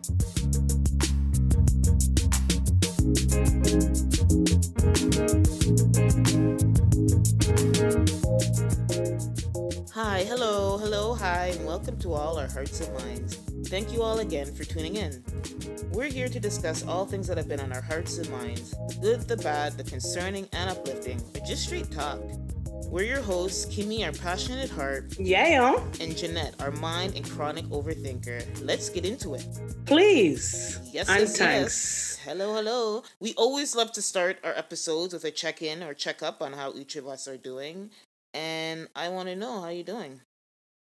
Hi, hello, hello, hi, and welcome to all our hearts and minds. Thank you all again for tuning in. We're here to discuss all things that have been on our hearts and minds the good, the bad, the concerning, and uplifting, or just straight talk. We're your hosts, Kimmy, our passionate heart, Yeah, and Jeanette, our mind and chronic overthinker. Let's get into it. please. Yes, And yes, thanks. yes. Hello, hello. We always love to start our episodes with a check in or check up on how each of us are doing. And I want to know how you're doing.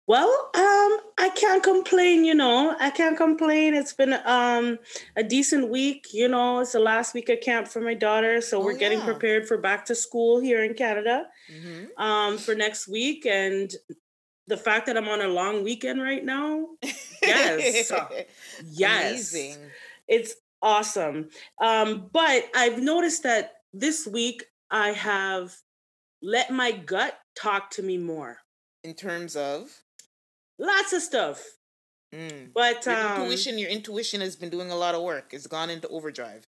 Well, um, I can't complain, you know. I can't complain. It's been um a decent week, you know. It's the last week of camp for my daughter, so Oh, we're getting yeah. prepared for back to school here in Canada Mm-hmm. um for next week and the fact that I'm on a long weekend right now, Yes. yes. Amazing. It's awesome. Um, but I've noticed that this week I have let my gut talk to me more. In terms of Lots of stuff. mm, But your um, intuition, your intuition has been doing a lot of work. It's gone into overdrive.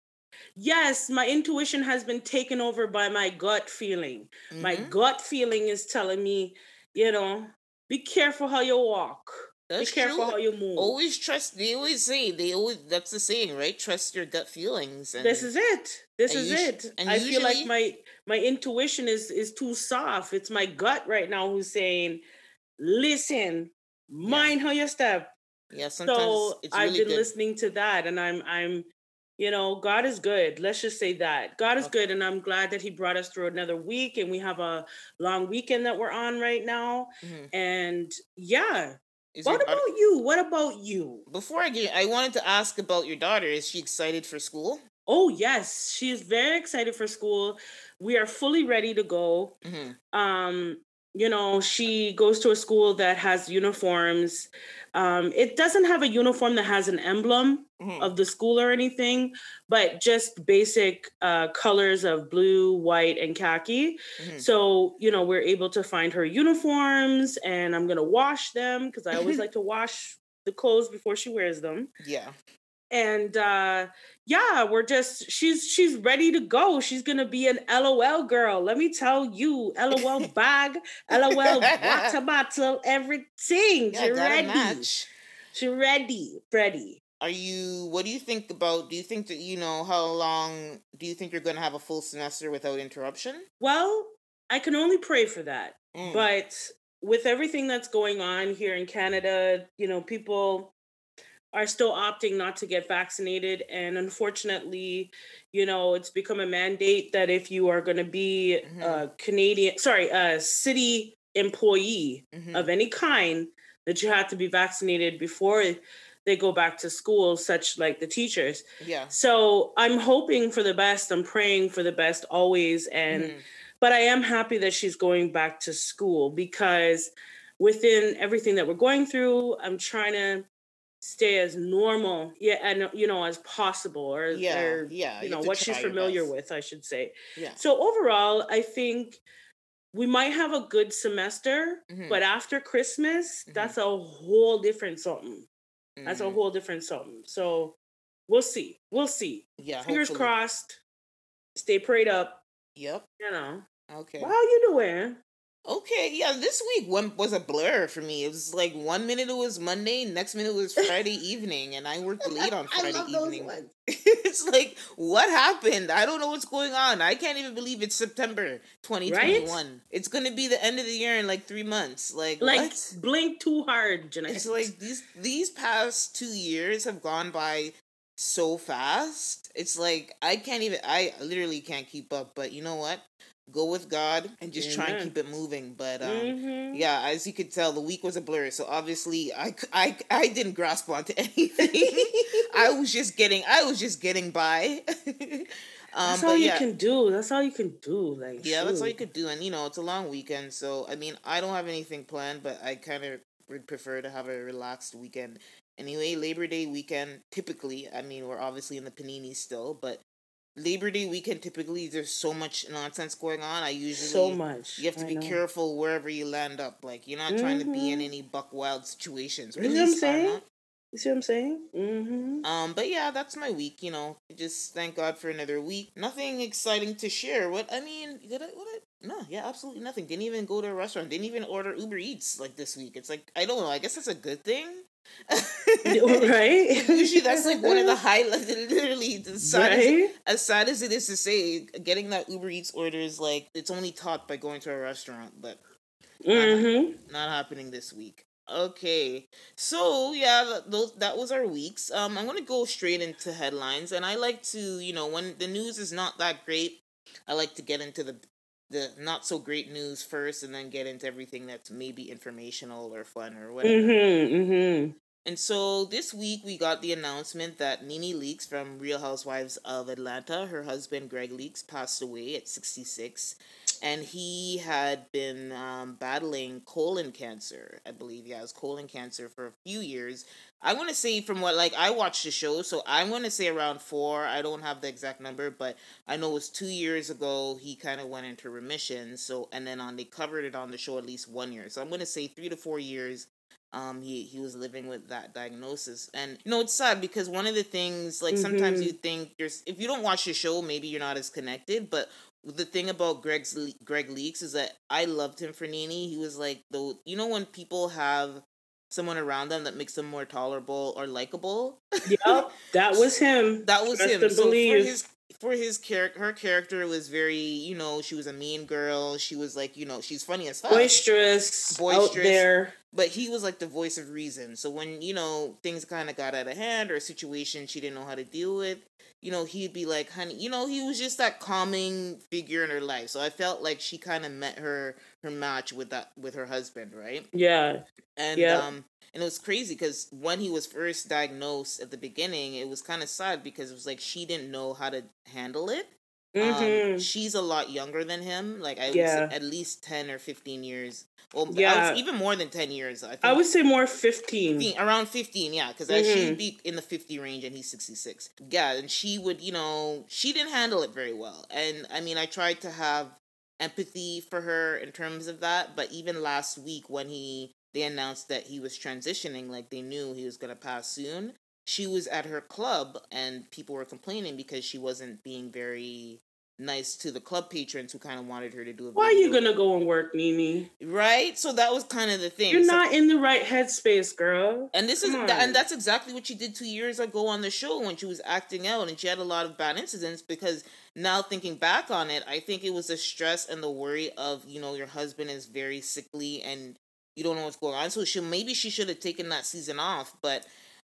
yes, my intuition has been taken over by my gut feeling. My Mhm. gut feeling is telling me, you know, be careful how you walk. That's be careful true. how you move. Always trust. They always say they always. That's the saying, right? Trust your gut feelings. And this is it. This is you it. and I feel like my my intuition is is too soft. It's my gut right now who's saying, "Listen, mind how you step." yeah. Sometimes so it's I've been good. listening to that, and I'm I'm, you know, God is good. Let's just say that God is Okay. good, and I'm glad that He brought us through another week, and we have a long weekend that we're on right now. Mhm. And yeah, Is what daughter- about you? What about you? Before I get, I wanted to ask about your daughter. Is she excited for school? Oh yes, she is very excited for school. We are fully ready to go. hmm um you know she goes to a school that has uniforms um it doesn't have a uniform that has an emblem Mhm. of the school or anything but just basic uh colors of blue white and khaki Mhm. so you know we're able to find her uniforms and i'm gonna wash them because i always like to wash the clothes before she wears them Yeah. And uh yeah we're just she's she's ready to go she's gonna be an lol girl let me tell you lol bag lol water bottle everything Yeah. she ready match. she ready ready Are you? What do you think about? Do you think that you know how long? Do you think you're to have a full semester without interruption? well i can only pray for that Mm. but with everything that's going on here in canada you know people are still opting not to get vaccinated and unfortunately you know it's become a mandate that if you are going to be Mhm. a canadian sorry a city employee Mhm. of any kind that you have to be vaccinated before they go back to school such like the teachers yeah. so i'm hoping for the best i'm praying for the best always and Mhm. but I am happy that she's going back to school because within everything that we're going through, I'm trying to stay as normal, yeah, and you know, as possible, or, Yeah, or, yeah, you you know, what she's familiar with, I should say. Yeah. So overall, I think we might have a good semester, Mhm. but after Christmas, Mhm. that's a whole different something. That's a Mhm. whole different something. So we'll see. We'll see. Yeah. Fingers hopefully. crossed. Stay prayed up. Yep. You know. Okay. Well, how you doing? Okay, yeah, this week one was a blur for me. It was like one minute it was Monday, next minute it was Friday evening, and I worked late on Friday evening. it's like, what happened? I don't know what's going on. I can't even believe it's September 2021. It's gonna be the end of the year in like three months. Like, Like what? blink too hard, Jeanette. It's like these these past two years have gone by so fast. It's like I can't even I literally can't keep up. But you know what? Go with God and just try and keep it moving. But um Mhm. yeah, as you could tell, the week was a blur. So obviously, I, I, I didn't grasp onto anything. I was just getting I was just getting by. um, That's all you yeah, can do. That's all you can do. Like yeah, that's all you shoot. could do. And you know, it's a long weekend, so I mean, I don't have anything planned, but I kind of would prefer to have a relaxed weekend. Anyway, Labor Day weekend typically, I mean, we're obviously in the panini still, but Labor Day weekend typically there's so much nonsense going on. I usually so much. you have to I be know. careful wherever you land up. Like you're not trying to be in Mhm. any buck wild situations. You see what I'm saying? You see what I'm saying? Mm-hmm. Um, but yeah, that's my week. You know, just thank God for another week. Nothing exciting to share. What I mean, did I? What? I, no, yeah, absolutely nothing. Didn't even go to a restaurant. Didn't even order Uber Eats like this week. It's like I don't know. I guess that's a good thing. right? Usually that's like one of the highlights. Literally, as sad, right? as, as sad as it is to say, getting that Uber Eats order is like it's only taught by going to a restaurant, but mm-hmm. not, not happening this week. Okay, so yeah, those that was our weeks. Um, I'm gonna go straight into headlines, and I like to, you know, when the news is not that great, I like to get into the the not so great news first, and then get into everything that's maybe informational or fun or whatever. Mm-hmm, mm-hmm. And so this week we got the announcement that Nene Leakes from Real Housewives of Atlanta, her husband Greg Leakes, passed away at 66. And he had been um, battling colon cancer, I believe. Yeah, it was colon cancer for a few years. I want to say, from what, like, I watched the show, so I want to say around four. I don't have the exact number, but I know it was two years ago he kind of went into remission. So, and then on, they covered it on the show at least one year. So I'm going to say three to four years um he he was living with that diagnosis and you know it's sad because one of the things like mm-hmm. sometimes you think there's if you don't watch the show maybe you're not as connected but the thing about Greg's Greg Leakes is that I loved him for Nene. He was like the you know when people have someone around them that makes them more tolerable or likable. Yep, that was him. that was Trust him. So believe. for his for his character, her character was very, you know, she was a mean girl. She was like, you know, she's funny as fuck, boisterous, boisterous. Out there. But he was like the voice of reason. So when you know things kind of got out of hand or a situation she didn't know how to deal with, you know, he'd be like, "Honey," you know, he was just that calming figure in her life. So I felt like she kind of met her her match with that with her husband, right? Yeah. And yeah. um and it was crazy because when he was first diagnosed at the beginning, it was kind of sad because it was like she didn't know how to handle it. Um, mm-hmm. Um, she's a lot younger than him, like I would yeah. say at least ten or fifteen years. Well, yeah, even more than ten years. I, think. I would say more 15. 15 around fifteen, yeah, because mm-hmm. she'd be in the fifty range, and he's sixty six. Yeah, and she would, you know, she didn't handle it very well, and I mean, I tried to have empathy for her in terms of that, but even last week when he they announced that he was transitioning, like they knew he was going to pass soon. She was at her club and people were complaining because she wasn't being very nice to the club patrons who kind of wanted her to do it. Why are you gonna go and work, Nene? Right. So that was kind of the thing. You're so, not in the right headspace, girl. And this Come is, and that's exactly what she did two years ago on the show when she was acting out, and she had a lot of bad incidents because now thinking back on it, I think it was the stress and the worry of you know your husband is very sickly and you don't know what's going on. So she maybe she should have taken that season off. But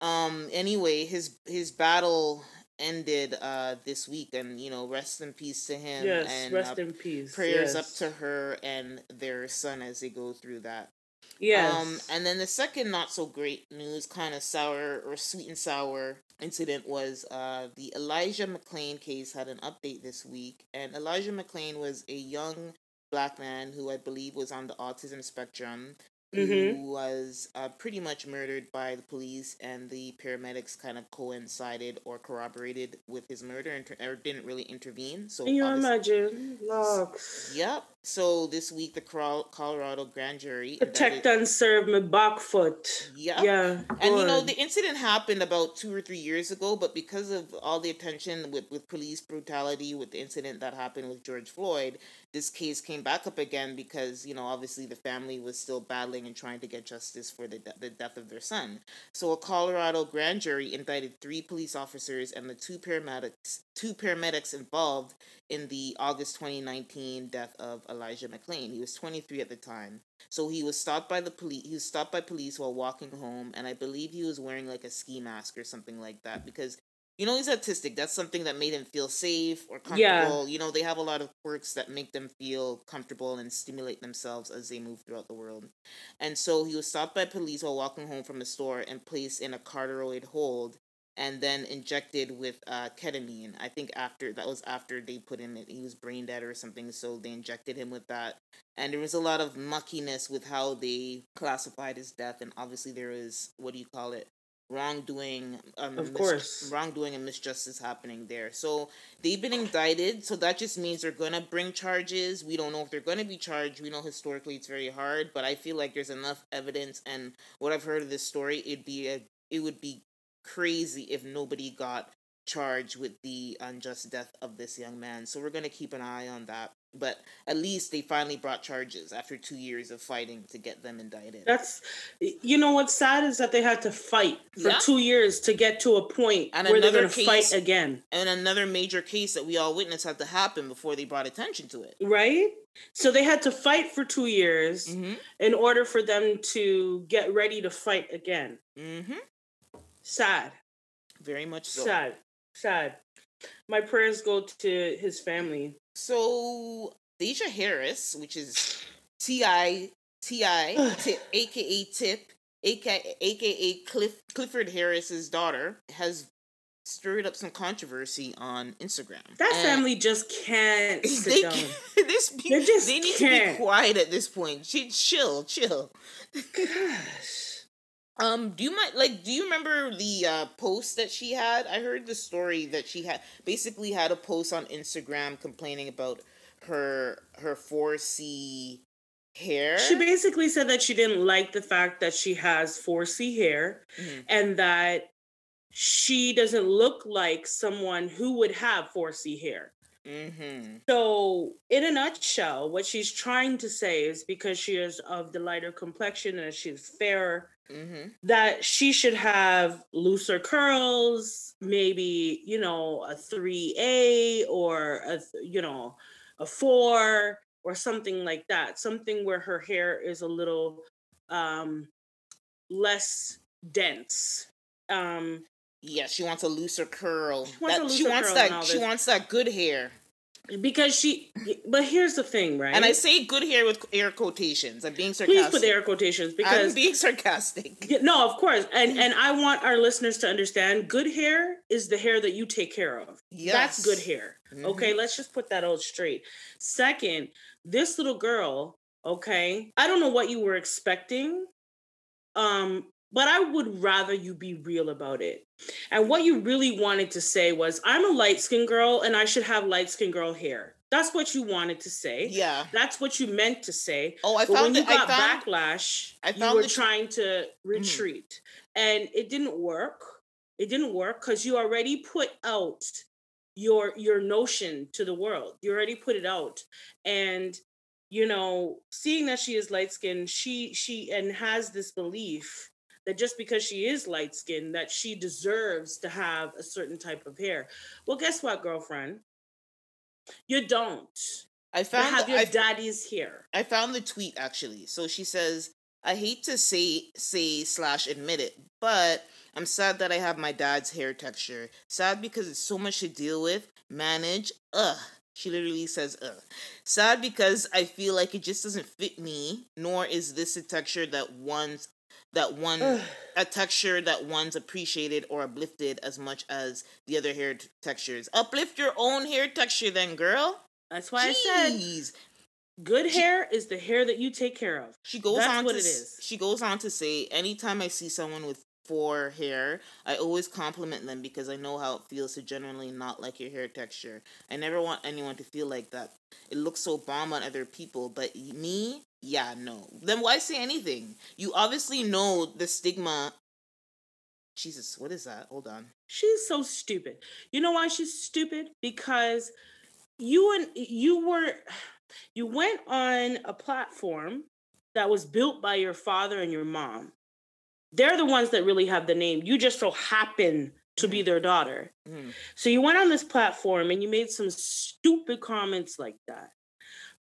um anyway, his his battle ended uh this week and you know rest in peace to him yes and rest uh, in peace prayers yes. up to her and their son as they go through that. Yes. um and then the second not so great news kind of sour or sweet and sour incident was uh the elijah mcclain case had an update this week and elijah mcclain was a young black man who I believe was on the autism spectrum mm-hmm. who was uh, pretty much murdered by the police, and the paramedics kind of coincided or corroborated with his murder and or didn't really intervene. So can you imagine? Locks. Yep. So this week, the Colorado grand jury protect and serve me back foot. Yeah, yeah. And you know the incident happened about two or three years ago, but because of all the attention with with police brutality, with the incident that happened with George Floyd, this case came back up again because you know obviously the family was still battling and trying to get justice for the de- the death of their son. So a Colorado grand jury indicted three police officers and the two paramedics two paramedics involved in the August 2019 death of Elijah McClain. He was 23 at the time. So he was stopped by the police. He was stopped by police while walking home, and I believe he was wearing like a ski mask or something like that because you know he's autistic. That's something that made him feel safe or comfortable. Yeah. You know they have a lot of quirks that make them feel comfortable and stimulate themselves as they move throughout the world. And so he was stopped by police while walking home from a store and placed in a carotid hold and then injected with uh, ketamine. I think after that was after they put in, he was brain dead or something, so they injected him with that. And there was a lot of muckiness with how they classified his death, and obviously there was what do you call it? wrongdoing um, of course mis- wrongdoing and misjustice happening there so they've been indicted so that just means they're gonna bring charges we don't know if they're gonna be charged we know historically it's very hard but i feel like there's enough evidence and what i've heard of this story it'd be a it would be crazy if nobody got charged with the unjust death of this young man. So we're going to keep an eye on that. But at least they finally brought charges after two years of fighting to get them indicted. That's, you know, what's sad is that they had to fight for yeah. two years to get to a point and where they're going to fight again. And another major case that we all witnessed had to happen before they brought attention to it. Right? So they had to fight for two years mm-hmm. in order for them to get ready to fight again. Mm-hmm. Sad. Very much so. Sad sad. My prayers go to his family. So Deja Harris, which is T I T I aka Tip, aka aka Cliff Clifford Harris's daughter, has stirred up some controversy on Instagram. That and family just can't sit they, down. This be, they, just they need can't. to be quiet at this point. Chill, chill. Gosh. Um, do you mind like do you remember the uh post that she had? I heard the story that she had basically had a post on Instagram complaining about her her 4C hair. She basically said that she didn't like the fact that she has 4C hair mm-hmm. and that she doesn't look like someone who would have 4C hair. Mm-hmm. So, in a nutshell, what she's trying to say is because she is of the lighter complexion and she's fairer, mm-hmm. that she should have looser curls, maybe, you know, a 3A or a, you know, a four or something like that. Something where her hair is a little um, less dense. Um, yeah, she wants a looser curl. She wants, that, looser she wants that. She wants that good hair because she but here's the thing right? And i say good hair with air quotations. I'm being sarcastic please put air quotations because i'm being sarcastic. No of course. And and i want our listeners to understand good hair is the hair that you take care of. Yes. that's good hair. Mm-hmm. okay let's just put that out straight. Second this little girl okay i don't know what you were expecting um but I would rather you be real about it. And what you really wanted to say was, I'm a light skinned girl and I should have light skinned girl hair. That's what you wanted to say. Yeah. That's what you meant to say. Oh, I but found when you got found, backlash, I found you were trying to mm-hmm. retreat. Mm-hmm. And it didn't work. It didn't work because you already put out your your notion to the world. You already put it out. And you know, seeing that she is light skinned, she she and has this belief that just because she is light skinned that she deserves to have a certain type of hair. Well, guess what, girlfriend? You don't. I found you have your I, daddy's hair. I found the tweet actually. So she says, "I hate to say say slash admit it, but I'm sad that I have my dad's hair texture. Sad because it's so much to deal with, manage. Ugh." She literally says, ugh. Sad because I feel like it just doesn't fit me, nor is this a texture that one's that one a texture that one's appreciated or uplifted as much as the other hair t- textures. Uplift your own hair texture, then, girl. That's why Jeez. I said good she, hair is the hair that you take care of. She goes That's on what to, it is. She goes on to say, anytime I see someone with for hair, I always compliment them because I know how it feels to generally not like your hair texture. I never want anyone to feel like that. It looks so bomb on other people, but me, yeah, no. Then why say anything? You obviously know the stigma. Jesus, what is that? Hold on. She's so stupid. You know why she's stupid? Because you and you were you went on a platform that was built by your father and your mom they're the ones that really have the name. You just so happen to be mm-hmm. their daughter. Mm. So you went on this platform and you made some stupid comments like that.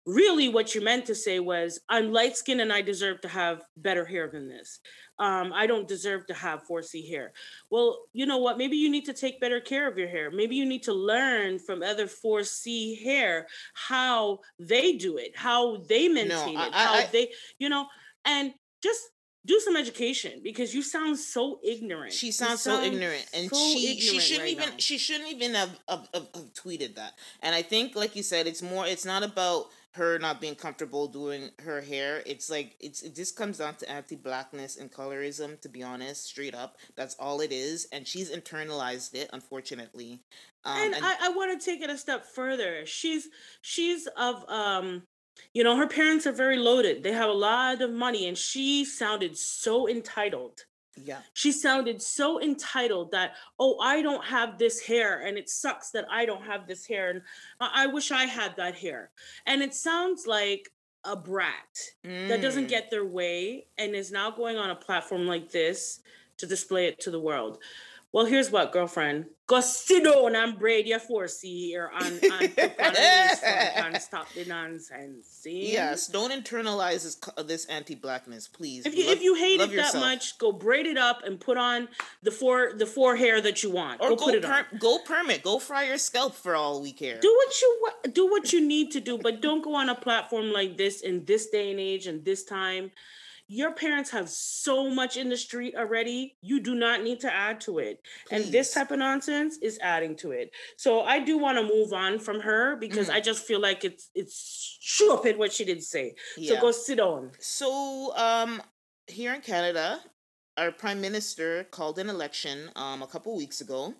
Really, what you meant to say was, I'm light skinned and I deserve to have better hair than this. Um, I don't deserve to have 4C hair. Well, you know what? Maybe you need to take better care of your hair. Maybe you need to learn from other 4C hair how they do it, how they maintain no, I, it, how I, they, you know, and just do some education because you sound so ignorant. She sounds so ignorant, and so she ignorant she shouldn't right even now. she shouldn't even have, have, have, have, tweeted that. And I think, like you said, it's more. It's not about her not being comfortable doing her hair. It's like it's it just comes down to anti-blackness and colorism. To be honest, straight up, that's all it is. And she's internalized it, unfortunately. Um, and, and I, I want to take it a step further. She's she's of um you know, her parents are very loaded. They have a lot of money, and she sounded so entitled Yeah. She sounded so entitled that, oh, I don't have this hair and it sucks that I don't have this hair and I, I wish I had that hair. And it sounds like a brat mm. that doesn't mm. get their way and is now going on a platform like this to display it to the world. Well, here's what, girlfriend. Go sit down and braid your 4C hair on, on, and stop the nonsense. See? Yes, don't internalize this, this anti-blackness, please. If you love, if you hate it yourself. that much, go braid it up and put on the four the four hair that you want. Or go, go put it per- on. Go permit. Go fry your scalp for all we care. Do what you do what you need to do, but don't go on a platform like this in this day and age and this time your parents have so much in the street already. You do not need to add to it. Please. And this type of nonsense is adding to it. So I do want to move on from her because mm. I just feel like it's it's stupid what she did say. Yeah. So go sit on. So um here in Canada, our prime minister called an election um a couple weeks ago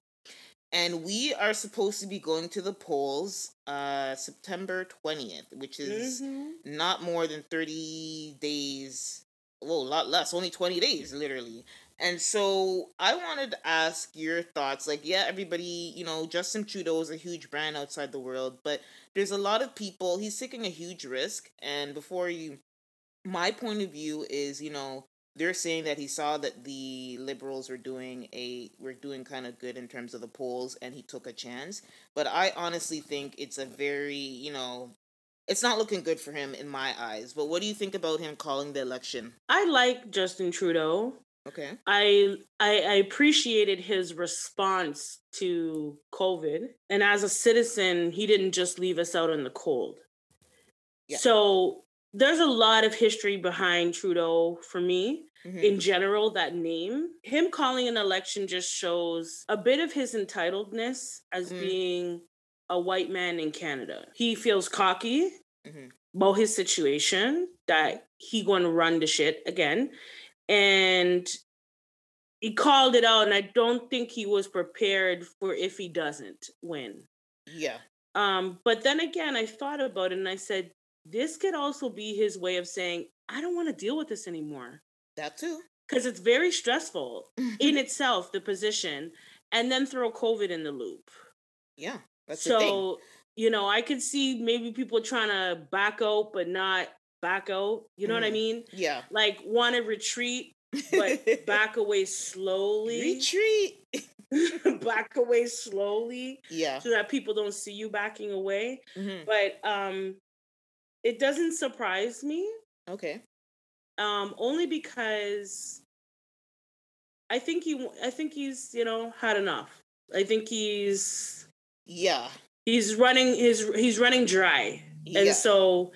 and we are supposed to be going to the polls uh September 20th, which is mm-hmm. not more than 30 days well, a lot less, only 20 days, literally. And so I wanted to ask your thoughts. Like, yeah, everybody, you know, Justin Trudeau is a huge brand outside the world, but there's a lot of people, he's taking a huge risk. And before you, my point of view is, you know, they're saying that he saw that the liberals were doing a were doing kind of good in terms of the polls and he took a chance but i honestly think it's a very you know it's not looking good for him in my eyes. But what do you think about him calling the election? I like Justin Trudeau. Okay. I, I I appreciated his response to COVID, and as a citizen, he didn't just leave us out in the cold. Yeah. So there's a lot of history behind Trudeau for me. Mm-hmm. In general, that name, him calling an election just shows a bit of his entitledness as mm. being a white man in Canada. He feels cocky mm-hmm. about his situation that he going to run the shit again, and he called it out. And I don't think he was prepared for if he doesn't win. Yeah. Um, but then again, I thought about it and I said, this could also be his way of saying, I don't want to deal with this anymore. That too. Because it's very stressful in itself, the position, and then throw COVID in the loop. Yeah. That's so you know, I could see maybe people trying to back out but not back out. You know mm. what I mm-hmm. mean? Yeah. Like want to retreat but back away slowly. Retreat. back away slowly. Yeah. So that people don't see you backing away. Mm-hmm. But um it doesn't surprise me. Okay. Um only because I think he I think he's, you know, had enough. I think he's yeah. He's running his he's running dry. Yeah. And so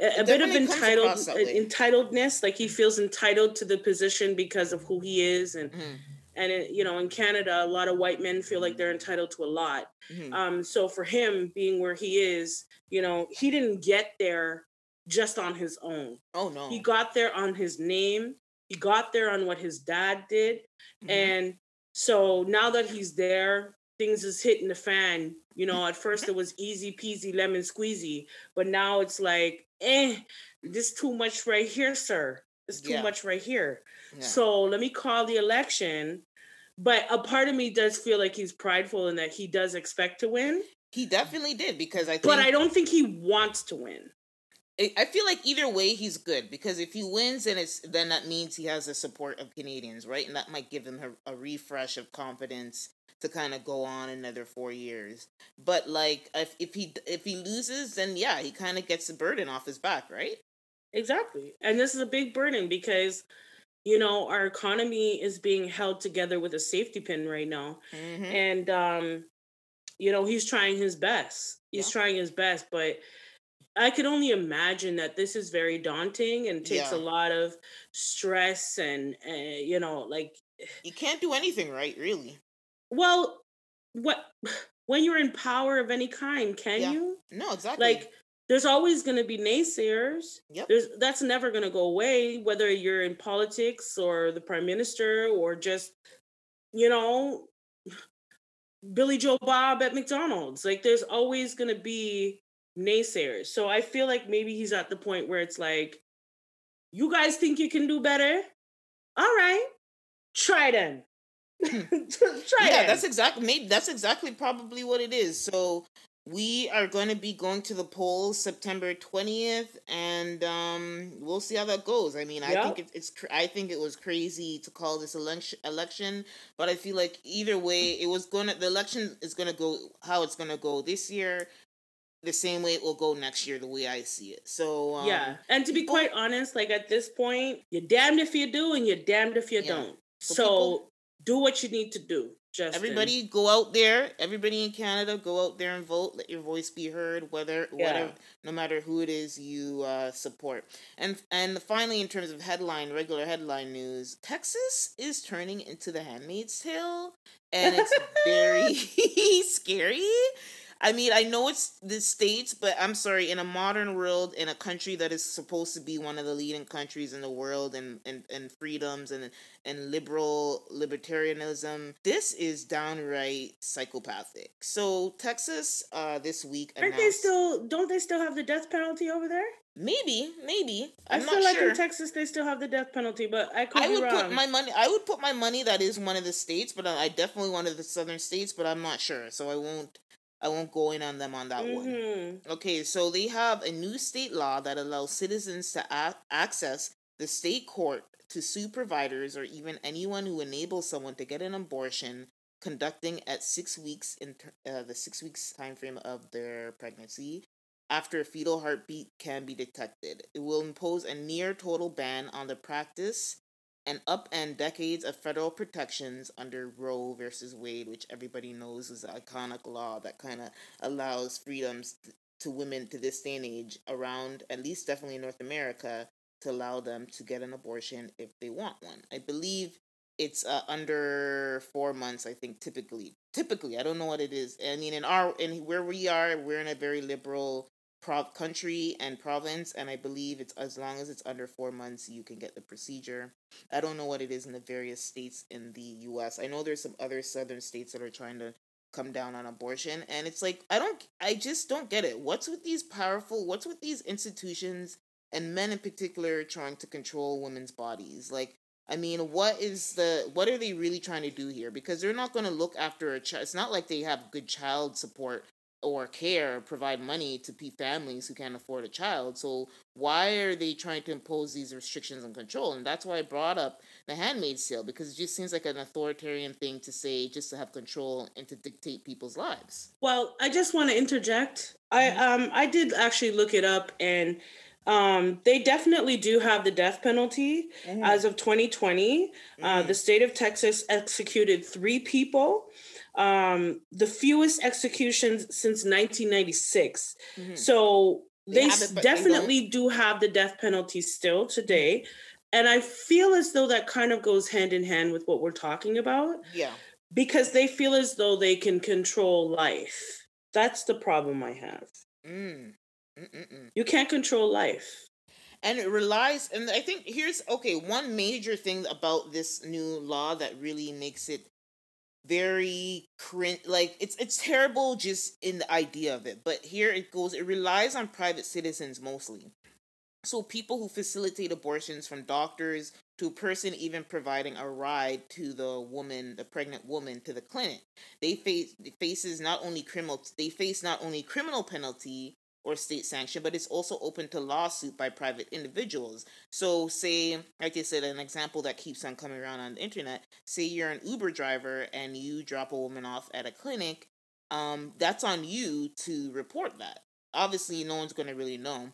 a, a bit of entitled entitledness, like he feels entitled to the position because of who he is and mm. and it, you know in Canada a lot of white men feel like they're entitled to a lot. Mm-hmm. Um so for him being where he is, you know, he didn't get there just on his own. Oh no. He got there on his name. He got there on what his dad did. Mm-hmm. And so now that he's there, things is hitting the fan. You know, at first it was easy peasy lemon squeezy, but now it's like, eh, this too much right here, sir. It's too yeah. much right here. Yeah. So let me call the election. But a part of me does feel like he's prideful and that he does expect to win. He definitely did because I. Think, but I don't think he wants to win. I feel like either way he's good because if he wins, then it's then that means he has the support of Canadians, right? And that might give him a, a refresh of confidence to kind of go on another four years. But like if if he if he loses, then yeah, he kind of gets the burden off his back, right? Exactly, and this is a big burden because you know our economy is being held together with a safety pin right now, mm-hmm. and um, you know he's trying his best. He's yeah. trying his best, but. I could only imagine that this is very daunting and takes yeah. a lot of stress and uh, you know like you can't do anything right really well, what when you're in power of any kind, can yeah. you? No, exactly. Like there's always going to be naysayers. Yep. There's that's never going to go away whether you're in politics or the prime minister or just you know Billy Joe Bob at McDonald's. Like there's always going to be naysayers. So I feel like maybe he's at the point where it's like you guys think you can do better? All right Try then. Hmm. Try yeah, then. that's exactly maybe that's exactly probably what it is. So we are going to be going to the polls September 20th and um, we'll see how that goes. I mean, I think it, it's I think it was crazy to call this election election, but I feel like either way it was going to the election is going to go how it's going to go this year the same way it will go next year the way I see it. So um, Yeah. And to be quite honest, like at this point, you're damned if you do and you're damned if you yeah. don't. So, so people, do what you need to do. Justin. Everybody go out there. Everybody in Canada, go out there and vote. Let your voice be heard, whether yeah. whatever, no matter who it is you uh, support. And and finally, in terms of headline, regular headline news, Texas is turning into the Handmaid's Tale, and it's very scary. I mean, I know it's the states, but I'm sorry, in a modern world, in a country that is supposed to be one of the leading countries in the world and and, and freedoms and and liberal libertarianism, this is downright psychopathic. So Texas, uh, this week aren't they still? Don't they still have the death penalty over there? Maybe, maybe. I'm i feel like sure. in Texas they still have the death penalty, but I could I would wrong. put my money. I would put my money that is one of the states, but I definitely one of the southern states, but I'm not sure, so I won't. I won't go in on them on that mm-hmm. one. Okay, so they have a new state law that allows citizens to a- access the state court to sue providers or even anyone who enables someone to get an abortion conducting at six weeks in uh, the six weeks time frame of their pregnancy after a fetal heartbeat can be detected. It will impose a near total ban on the practice and upend decades of federal protections under Roe versus Wade, which everybody knows is an iconic law that kind of allows freedoms to women to this day and age around, at least definitely in North America, to allow them to get an abortion if they want one. I believe it's uh, under four months. I think typically, typically, I don't know what it is. I mean, in our in where we are, we're in a very liberal prov country and province and i believe it's as long as it's under four months you can get the procedure i don't know what it is in the various states in the us i know there's some other southern states that are trying to come down on abortion and it's like i don't i just don't get it what's with these powerful what's with these institutions and men in particular trying to control women's bodies like I mean, what is the what are they really trying to do here? Because they're not going to look after a child. It's not like they have good child support or care provide money to families who can't afford a child. So why are they trying to impose these restrictions and control? And that's why I brought up the handmaid's tale because it just seems like an authoritarian thing to say just to have control and to dictate people's lives. Well, I just want to interject. Mm-hmm. I um I did actually look it up and um, they definitely do have the death penalty mm-hmm. as of 2020. Mm-hmm. Uh, the state of Texas executed three people um, the fewest executions since 1996. Mm-hmm. So they, they definitely they do have the death penalty still today. Mm-hmm. And I feel as though that kind of goes hand in hand with what we're talking about. Yeah. Because they feel as though they can control life. That's the problem I have. Mm. You can't control life and it relies and i think here's okay one major thing about this new law that really makes it very cringe like it's it's terrible just in the idea of it but here it goes it relies on private citizens mostly. So people who facilitate abortions from doctors to a person even providing a ride to the woman the pregnant woman to the clinic. They face faces not only criminal they face not only criminal penalty or state sanction, but it's also open to lawsuit by private individuals. So, say, like I said, an example that keeps on coming around on the internet say you're an Uber driver and you drop a woman off at a clinic, um, that's on you to report that. Obviously, no one's going to really know.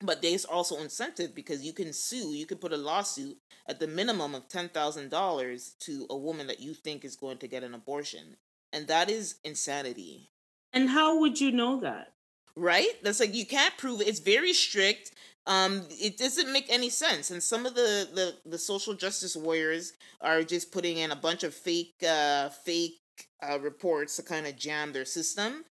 But there's also incentive because you can sue, you can put a lawsuit at the minimum of $10,000 to a woman that you think is going to get an abortion. And that is insanity. And how would you know that? Right? That's like you can't prove it. It's very strict. Um, it doesn't make any sense. And some of the, the, the social justice warriors are just putting in a bunch of fake uh, fake uh, reports to kind of jam their system.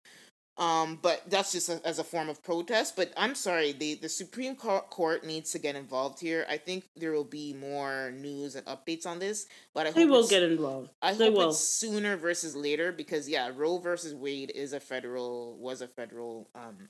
Um, but that's just a, as a form of protest. But I'm sorry, the the Supreme Court needs to get involved here. I think there will be more news and updates on this. But I hope they will get involved. I they hope will. it's sooner versus later because yeah, Roe versus Wade is a federal was a federal um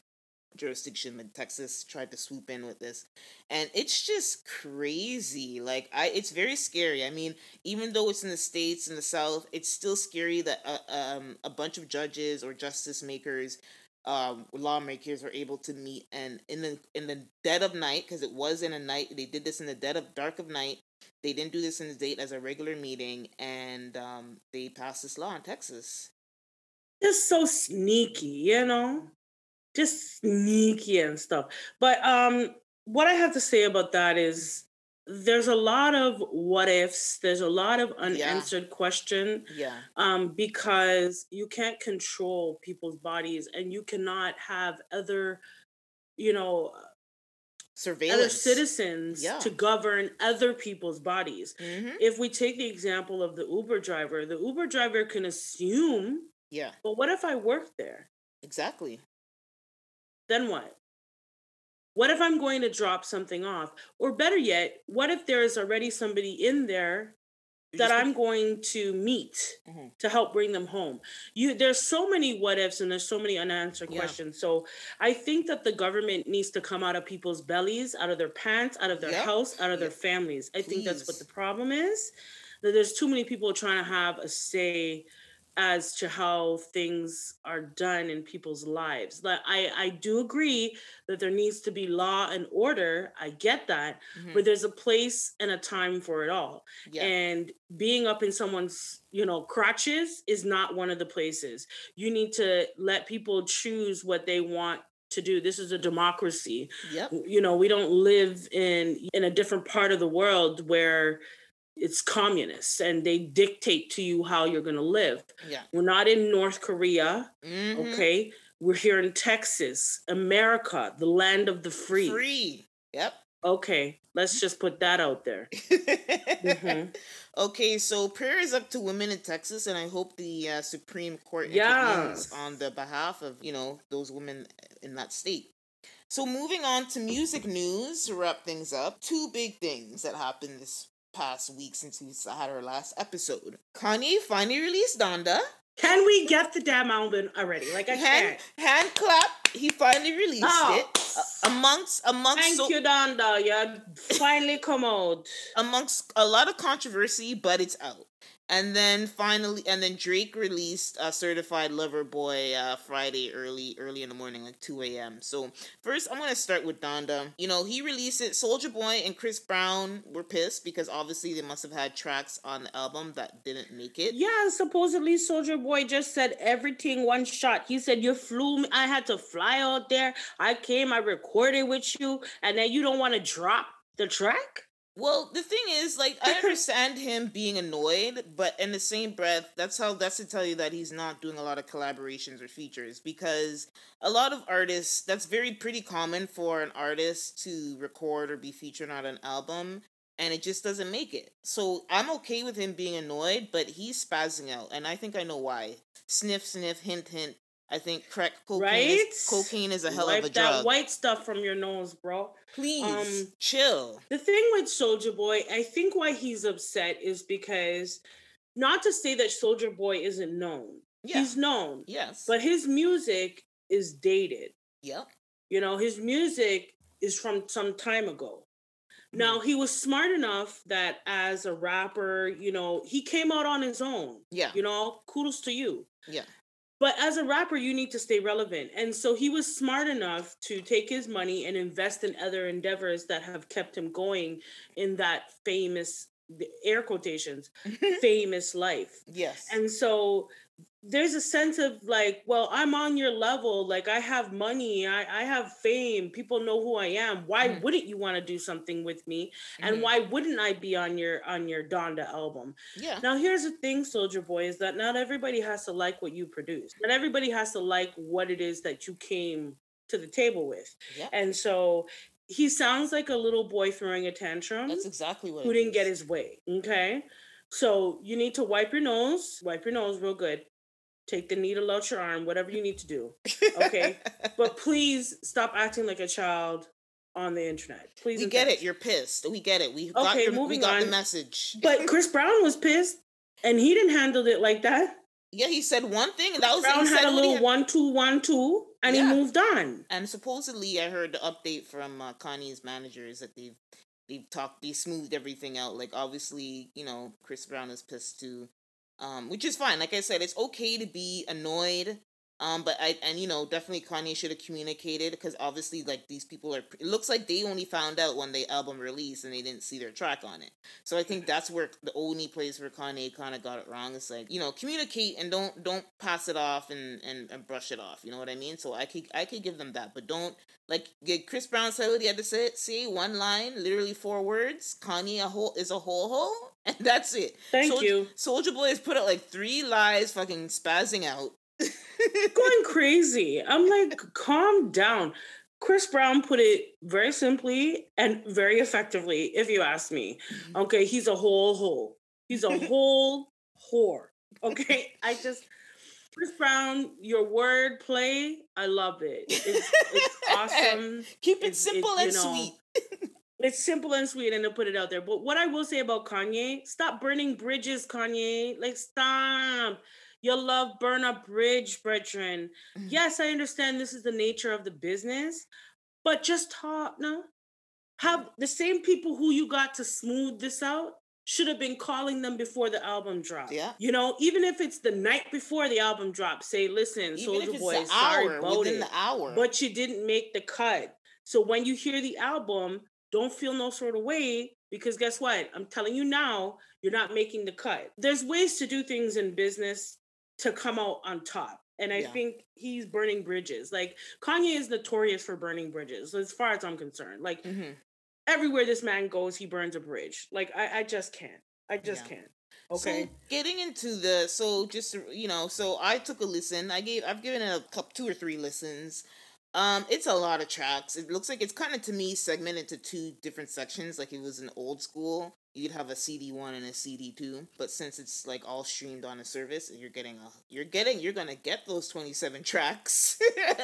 jurisdiction, but Texas tried to swoop in with this, and it's just crazy. Like I, it's very scary. I mean, even though it's in the states in the South, it's still scary that uh, um, a bunch of judges or justice makers um, lawmakers were able to meet and in the in the dead of night because it was in a night they did this in the dead of dark of night they didn't do this in the date as a regular meeting and um, they passed this law in texas it's so sneaky you know just sneaky and stuff. But um what i have to say about that is there's a lot of what ifs there's a lot of unanswered yeah. question yeah. um because you can't control people's bodies and you cannot have other you know surveillance. other citizens yeah. to govern other people's bodies. Mm-hmm. if we take the example of the uber driver the uber driver can assume yeah. But what if i work there? Exactly then what what if I'm going to drop something off? Or better yet, what if there is already somebody in there that I'm going to meet mm-hmm. to help bring them home. You there's so many what ifs and there's so many unanswered yeah. questions. So I think that the government needs to come out of people's bellies, out of their pants, out of their yep. house, out of yep. their families. I Please. think that's what the problem is. That there's too many people trying to have a say as to how things are done in people's lives. Like I, I do agree that there needs to be law and order. I get that, mm-hmm. but there's a place and a time for it all. Yeah. And being up in someone's, you know, crotches is not one of the places. You need to let people choose what they want to do this is a democracy yep. you know we don't live in in a different part of the world where it's communists and they dictate to you how you're going to live. Yeah. We're not in North Korea. Mm-hmm. Okay. We're here in Texas, America, the land of the free. Free. Yep. Okay. Let's just put that out there. mm-hmm. Okay, so prayer is up to women in Texas, and I hope the uh, Supreme Court intervenes yes. on the behalf of you know those women in that state. So moving on to music news to wrap things up, two big things that happened this past week since we had our last episode. Kanye finally released Donda. Can we get the damn album already? Like I hand, can't. Hand clap. He finally released oh. it. Uh, amongst amongst Thank so, you, Donda. You finally come out. Amongst a lot of controversy, but it's out. And then finally, and then Drake released a Certified Lover Boy uh, Friday early, early in the morning, like two a.m. So first, I'm gonna start with Donda. You know, he released it. Soulja Boy and Chris Brown were pissed because obviously they must have had tracks on the album that didn't make it. Yeah, supposedly Soulja Boy just said everything one shot. He said you flew me. I had to fly out there. I came. I recorded with you, and then you don't want to drop the track. Well, the thing is, like, I understand him being annoyed, but in the same breath, that's how that's to tell you that he's not doing a lot of collaborations or features because a lot of artists, that's very pretty common for an artist to record or be featured on an album, and it just doesn't make it. So I'm okay with him being annoyed, but he's spazzing out, and I think I know why. Sniff, sniff, hint, hint. I think crack cocaine. Right? Is, cocaine is a hell Wipe of a drug. that white stuff from your nose, bro. Please um, chill. The thing with Soulja Boy, I think why he's upset is because not to say that Soulja Boy isn't known. Yeah. He's known. Yes. But his music is dated. Yep. You know, his music is from some time ago. Mm-hmm. Now he was smart enough that as a rapper, you know, he came out on his own. Yeah. You know, kudos to you. Yeah. But as a rapper, you need to stay relevant. And so he was smart enough to take his money and invest in other endeavors that have kept him going in that famous air quotations famous life. Yes. And so there's a sense of like, well, I'm on your level. Like I have money, I, I have fame. People know who I am. Why mm. wouldn't you want to do something with me? And mm. why wouldn't I be on your on your Donda album? Yeah. Now here's the thing, Soulja Boy, is that not everybody has to like what you produce. Not everybody has to like what it is that you came to the table with. Yeah. And so he sounds like a little boy throwing a tantrum. That's exactly what who didn't is. get his way. Okay. So you need to wipe your nose, wipe your nose real good take the needle out your arm, whatever you need to do. Okay. but please stop acting like a child on the internet. Please. We get it. You're pissed. We get it. We got, okay, your, moving we got on. the message. but Chris Brown was pissed and he didn't handle it like that. Yeah, he said one thing and that was Brown had a little had... one two one two and yeah. he moved on. And supposedly, I heard the update from uh, Kanye's managers that they've they've talked, they smoothed everything out. Like obviously, you know, Chris Brown is pissed too, um, which is fine. Like I said, it's okay to be annoyed um, but I and you know definitely Kanye should have communicated because obviously like these people are. It looks like they only found out when the album released and they didn't see their track on it. So I think that's where the only place where Kanye kind of got it wrong. It's like you know communicate and don't don't pass it off and, and and brush it off. You know what I mean? So I could I could give them that, but don't like get Chris Brown said what he had to say. See one line, literally four words. Kanye a whole is a whole hole, and that's it. Thank you. Soulja Boy has put out like three lies, fucking spazzing out going crazy. I'm like, calm down. Chris Brown put it very simply and very effectively, if you ask me. Mm-hmm. Okay, he's a whole hole. He's a whole whore. Okay, I just Chris Brown, your word play, I love it. It's, it's awesome. Keep it simple and know, sweet. it's simple and sweet, and to put it out there. But what I will say about Kanye, stop burning bridges, Kanye. Like, stop. Your love burn a bridge, brethren. Mm-hmm. Yes, I understand this is the nature of the business, but just talk, no? Have the same people who you got to smooth this out should have been calling them before the album dropped. Yeah. You know, even if it's the night before the album drops, say, listen, Soulja Boy, sorry hour, about it. The hour. But you didn't make the cut. So when you hear the album, don't feel no sort of way because guess what? I'm telling you now, you're not making the cut. There's ways to do things in business to come out on top. And I yeah. think he's burning bridges. Like Kanye is notorious for burning bridges, as far as I'm concerned. Like mm-hmm. everywhere this man goes, he burns a bridge. Like I, I just can't. I just yeah. can't. Okay. So getting into the so just you know, so I took a listen. I gave I've given it a couple two or three listens. Um, it's a lot of tracks. It looks like it's kind of to me segmented to two different sections, like it was an old school you'd have a CD one and a CD two, but since it's like all streamed on a service, you're getting a you're getting you're gonna get those twenty seven tracks.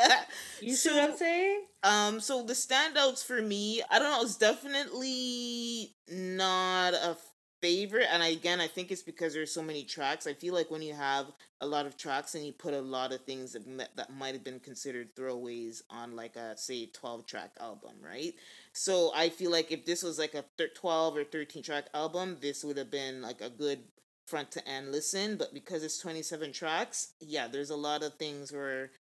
you see what I'm saying? Um, so the standouts for me, I don't know, it's definitely not a favorite and I, again i think it's because there's so many tracks i feel like when you have a lot of tracks and you put a lot of things that, that might have been considered throwaways on like a say 12 track album right? So i feel like if this was like a 12 or 13 track album this would have been like a good front to end listen but because it's 27 tracks yeah there's a lot of things where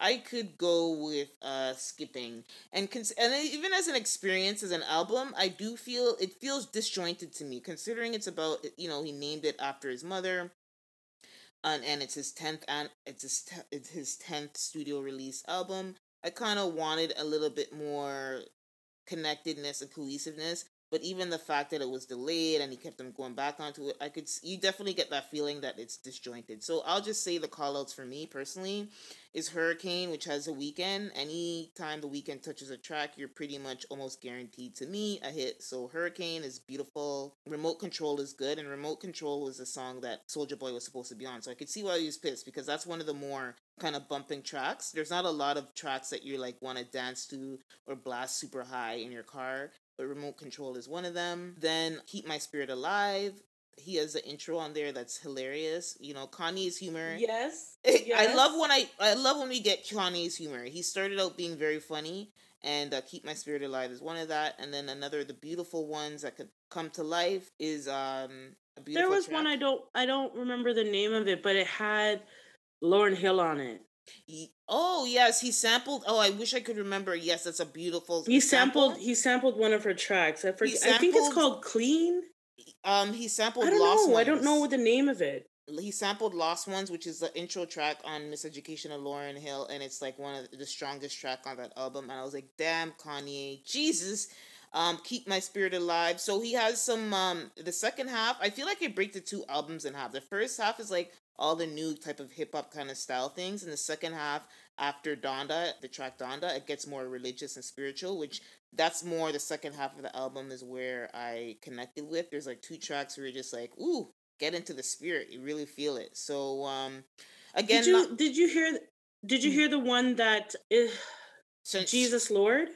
I could go with uh skipping and cons- and even as an experience as an album, I do feel it feels disjointed to me considering it's about you know he named it after his mother, and and it's his tenth and it's his it's his tenth studio release album. I kind of wanted a little bit more connectedness and cohesiveness. But even the fact that it was delayed and he kept them going back onto it, I could you definitely get that feeling that it's disjointed. So I'll just say the callouts for me personally is Hurricane, which has a Weeknd. Anytime the Weeknd touches a track, you're pretty much almost guaranteed to me a hit. So Hurricane is beautiful. Remote Control is good, and Remote Control was a song that Soulja Boy was supposed to be on. So I could see why he was pissed because that's one of the more kind of bumping tracks. There's not a lot of tracks that you like want to dance to or blast super high in your car but remote control is one of them. Then Keep My Spirit Alive. He has an intro on there that's hilarious. You know, Kanye's humor. Yes. yes. I love when I I love when we get Kanye's humor. He started out being very funny, and uh, Keep My Spirit Alive is one of that. And then another, the beautiful ones that could come to life is um. there was track. one I don't I don't remember the name of it, but it had Lauryn Hill on it. He, oh yes, he sampled. Oh, I wish I could remember. Yes, that's a beautiful. He sampled. Sample. He sampled one of her tracks. I forget. Sampled, I think it's called Clean. Um, he sampled. I don't Lost know. Ones. I don't know what the name of it. He sampled Lost Ones, which is the intro track on Miseducation of Lauryn Hill, and it's like one of the strongest track on that album. And I was like, damn, Kanye, Jesus. Um, keep my spirit alive. So he has some um the second half. I feel like it breaks the two albums in half. The first half is like all the new type of hip hop kind of style things. And the second half, after Donda, the track Donda, it gets more religious and spiritual, which that's more the second half of the album is where I connected with. There's like two tracks where you're just like, ooh, get into the spirit. You really feel it. So um again Did you not- did you hear did you mm. hear the one that is Jesus Lord?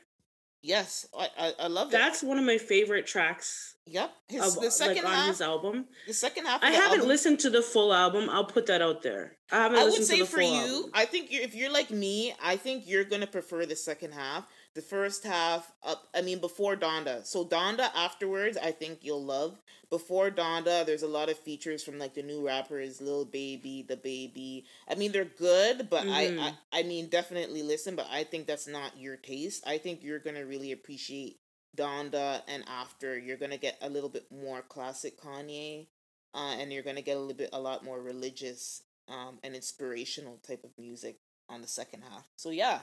Yes, I I, I love That's one of my favorite tracks. Yep, his the second like on half. his album. The second half. Of I haven't album, listened to the full album. I'll put that out there. I haven't I would say for you, album. I think you're, if you're like me, I think you're gonna prefer the second half. The first half, up, I mean, before Donda. So Donda afterwards, I think you'll love. Before Donda, there's a lot of features from like the new rappers, Lil Baby, DaBaby. I mean, they're good, but Mhm. I, I, I mean, definitely listen. But I think that's not your taste. I think you're gonna really appreciate Donda, and after you're gonna get a little bit more classic Kanye, uh, and you're gonna get a little bit, a lot more religious, um, and inspirational type of music on the second half. So yeah.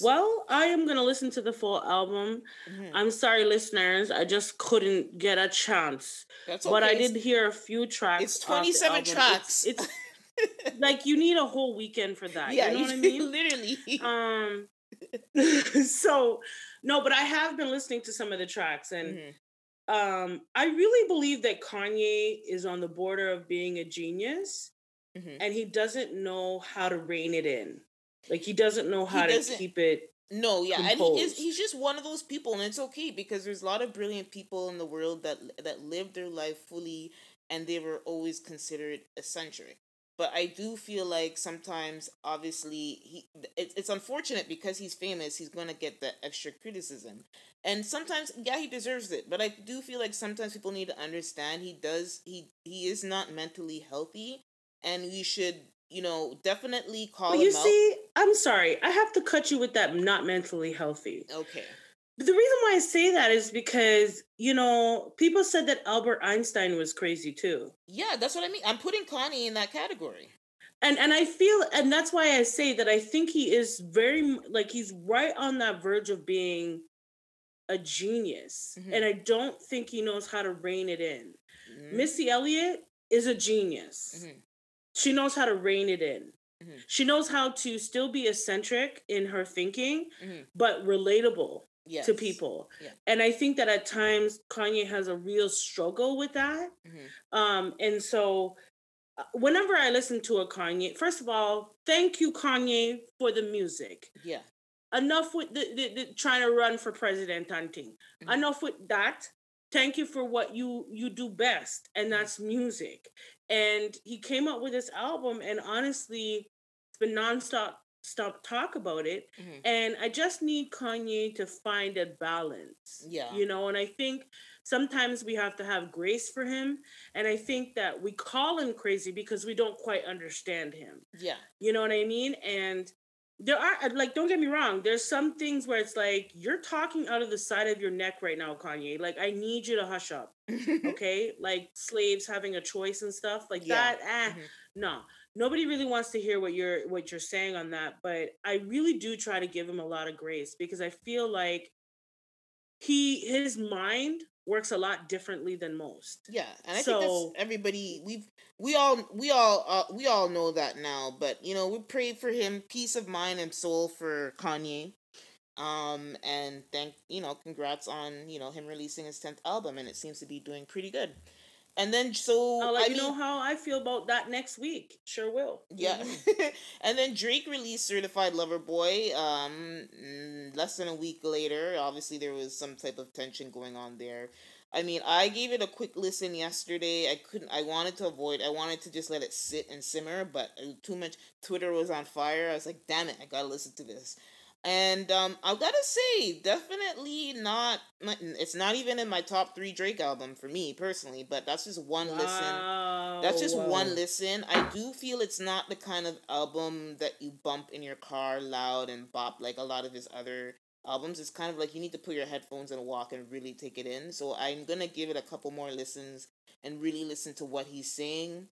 Well, I am gonna listen to the full album. Mhm. I'm sorry, listeners. I just couldn't get a chance. That's okay. But I did hear a few tracks. It's 27 tracks. It's, it's like you need a whole weekend for that. yeah, you know what I mean? literally. Um. so no, but I have been listening to some of the tracks, and Mhm. um, I really believe that Kanye is on the border of being a genius, Mhm. and he doesn't know how to rein it in. Like he doesn't know how to keep it. No, yeah, and he is, he's just one of those people, and it's okay because there's a lot of brilliant people in the world that that live their life fully, and they were always considered eccentric. But I do feel like sometimes, obviously, he it, it's unfortunate because he's famous, he's gonna get the extra criticism, and sometimes, yeah, he deserves it. But I do feel like sometimes people need to understand he does he he is not mentally healthy, and we should you know definitely call him you out. see, I'm sorry, I have to cut you with that. Not mentally healthy. Okay. The reason why I say that is because you know people said that Albert Einstein was crazy too. Yeah, that's what I mean. I'm putting Kanye in that category. and and I feel and that's why I say that I think he is very like he's right on that verge of being a genius Mhm. and I don't think he knows how to rein it in. Mhm. Missy Elliott is a genius. Mhm. She knows how to rein it in. Mhm. She knows how to still be eccentric in her thinking Mhm. but relatable Yes. to people. Yeah. And I think that at times Kanye has a real struggle with that. Mhm. Um, and so uh, whenever I listen to a Kanye, first of all, thank you, Kanye, for the music. Yeah. Enough with the, the, the trying to run for president hunting. Mhm. Enough with that. Thank you for what you you do best, and that's music. And he came up with this album, and honestly, it's been nonstop stop talk about it. Mhm. And I just need Kanye to find a balance. Yeah. You know, and I think sometimes we have to have grace for him. And I think that we call him crazy because we don't quite understand him. Yeah. You know what I mean? And there are like don't get me wrong, there's some things where it's like you're talking out of the side of your neck right now, Kanye. Like I need you to hush up. Okay? like slaves having a choice and stuff like Yeah. that. Ah, Mhm. no. Nobody really wants to hear what you're what you're saying on that, but I really do try to give him a lot of grace because I feel like he his mind works a lot differently than most. Yeah, and I So- think that's everybody. We've we all we all uh, we all know that now. But you know, we pray for him, peace of mind and soul for Kanye. Um, and thank you know, congrats on you know him releasing his tenth album, and it seems to be doing pretty good. And then so I'll let I you know how I feel about that next week. Sure will. Yeah. Mhm. and then Drake released Certified Lover Boy um less than a week later. Obviously there was some type of tension going on there. I mean, I gave it a quick listen yesterday. I couldn't I wanted to avoid. I wanted to just let it sit and simmer, but uh, too much Twitter was on fire. I was like, "Damn it, I got to listen to this." And um I've got to say, definitely not it's not even in my top 3 Drake album for me personally, but that's just one listen. That's just Wow. one listen. I do feel it's not the kind of album that you bump in your car loud and bop like a lot of his other albums. It's kind of like you need to put your headphones on and walk and really take it in. So I'm gonna give it a couple more listens and really listen to what he's saying.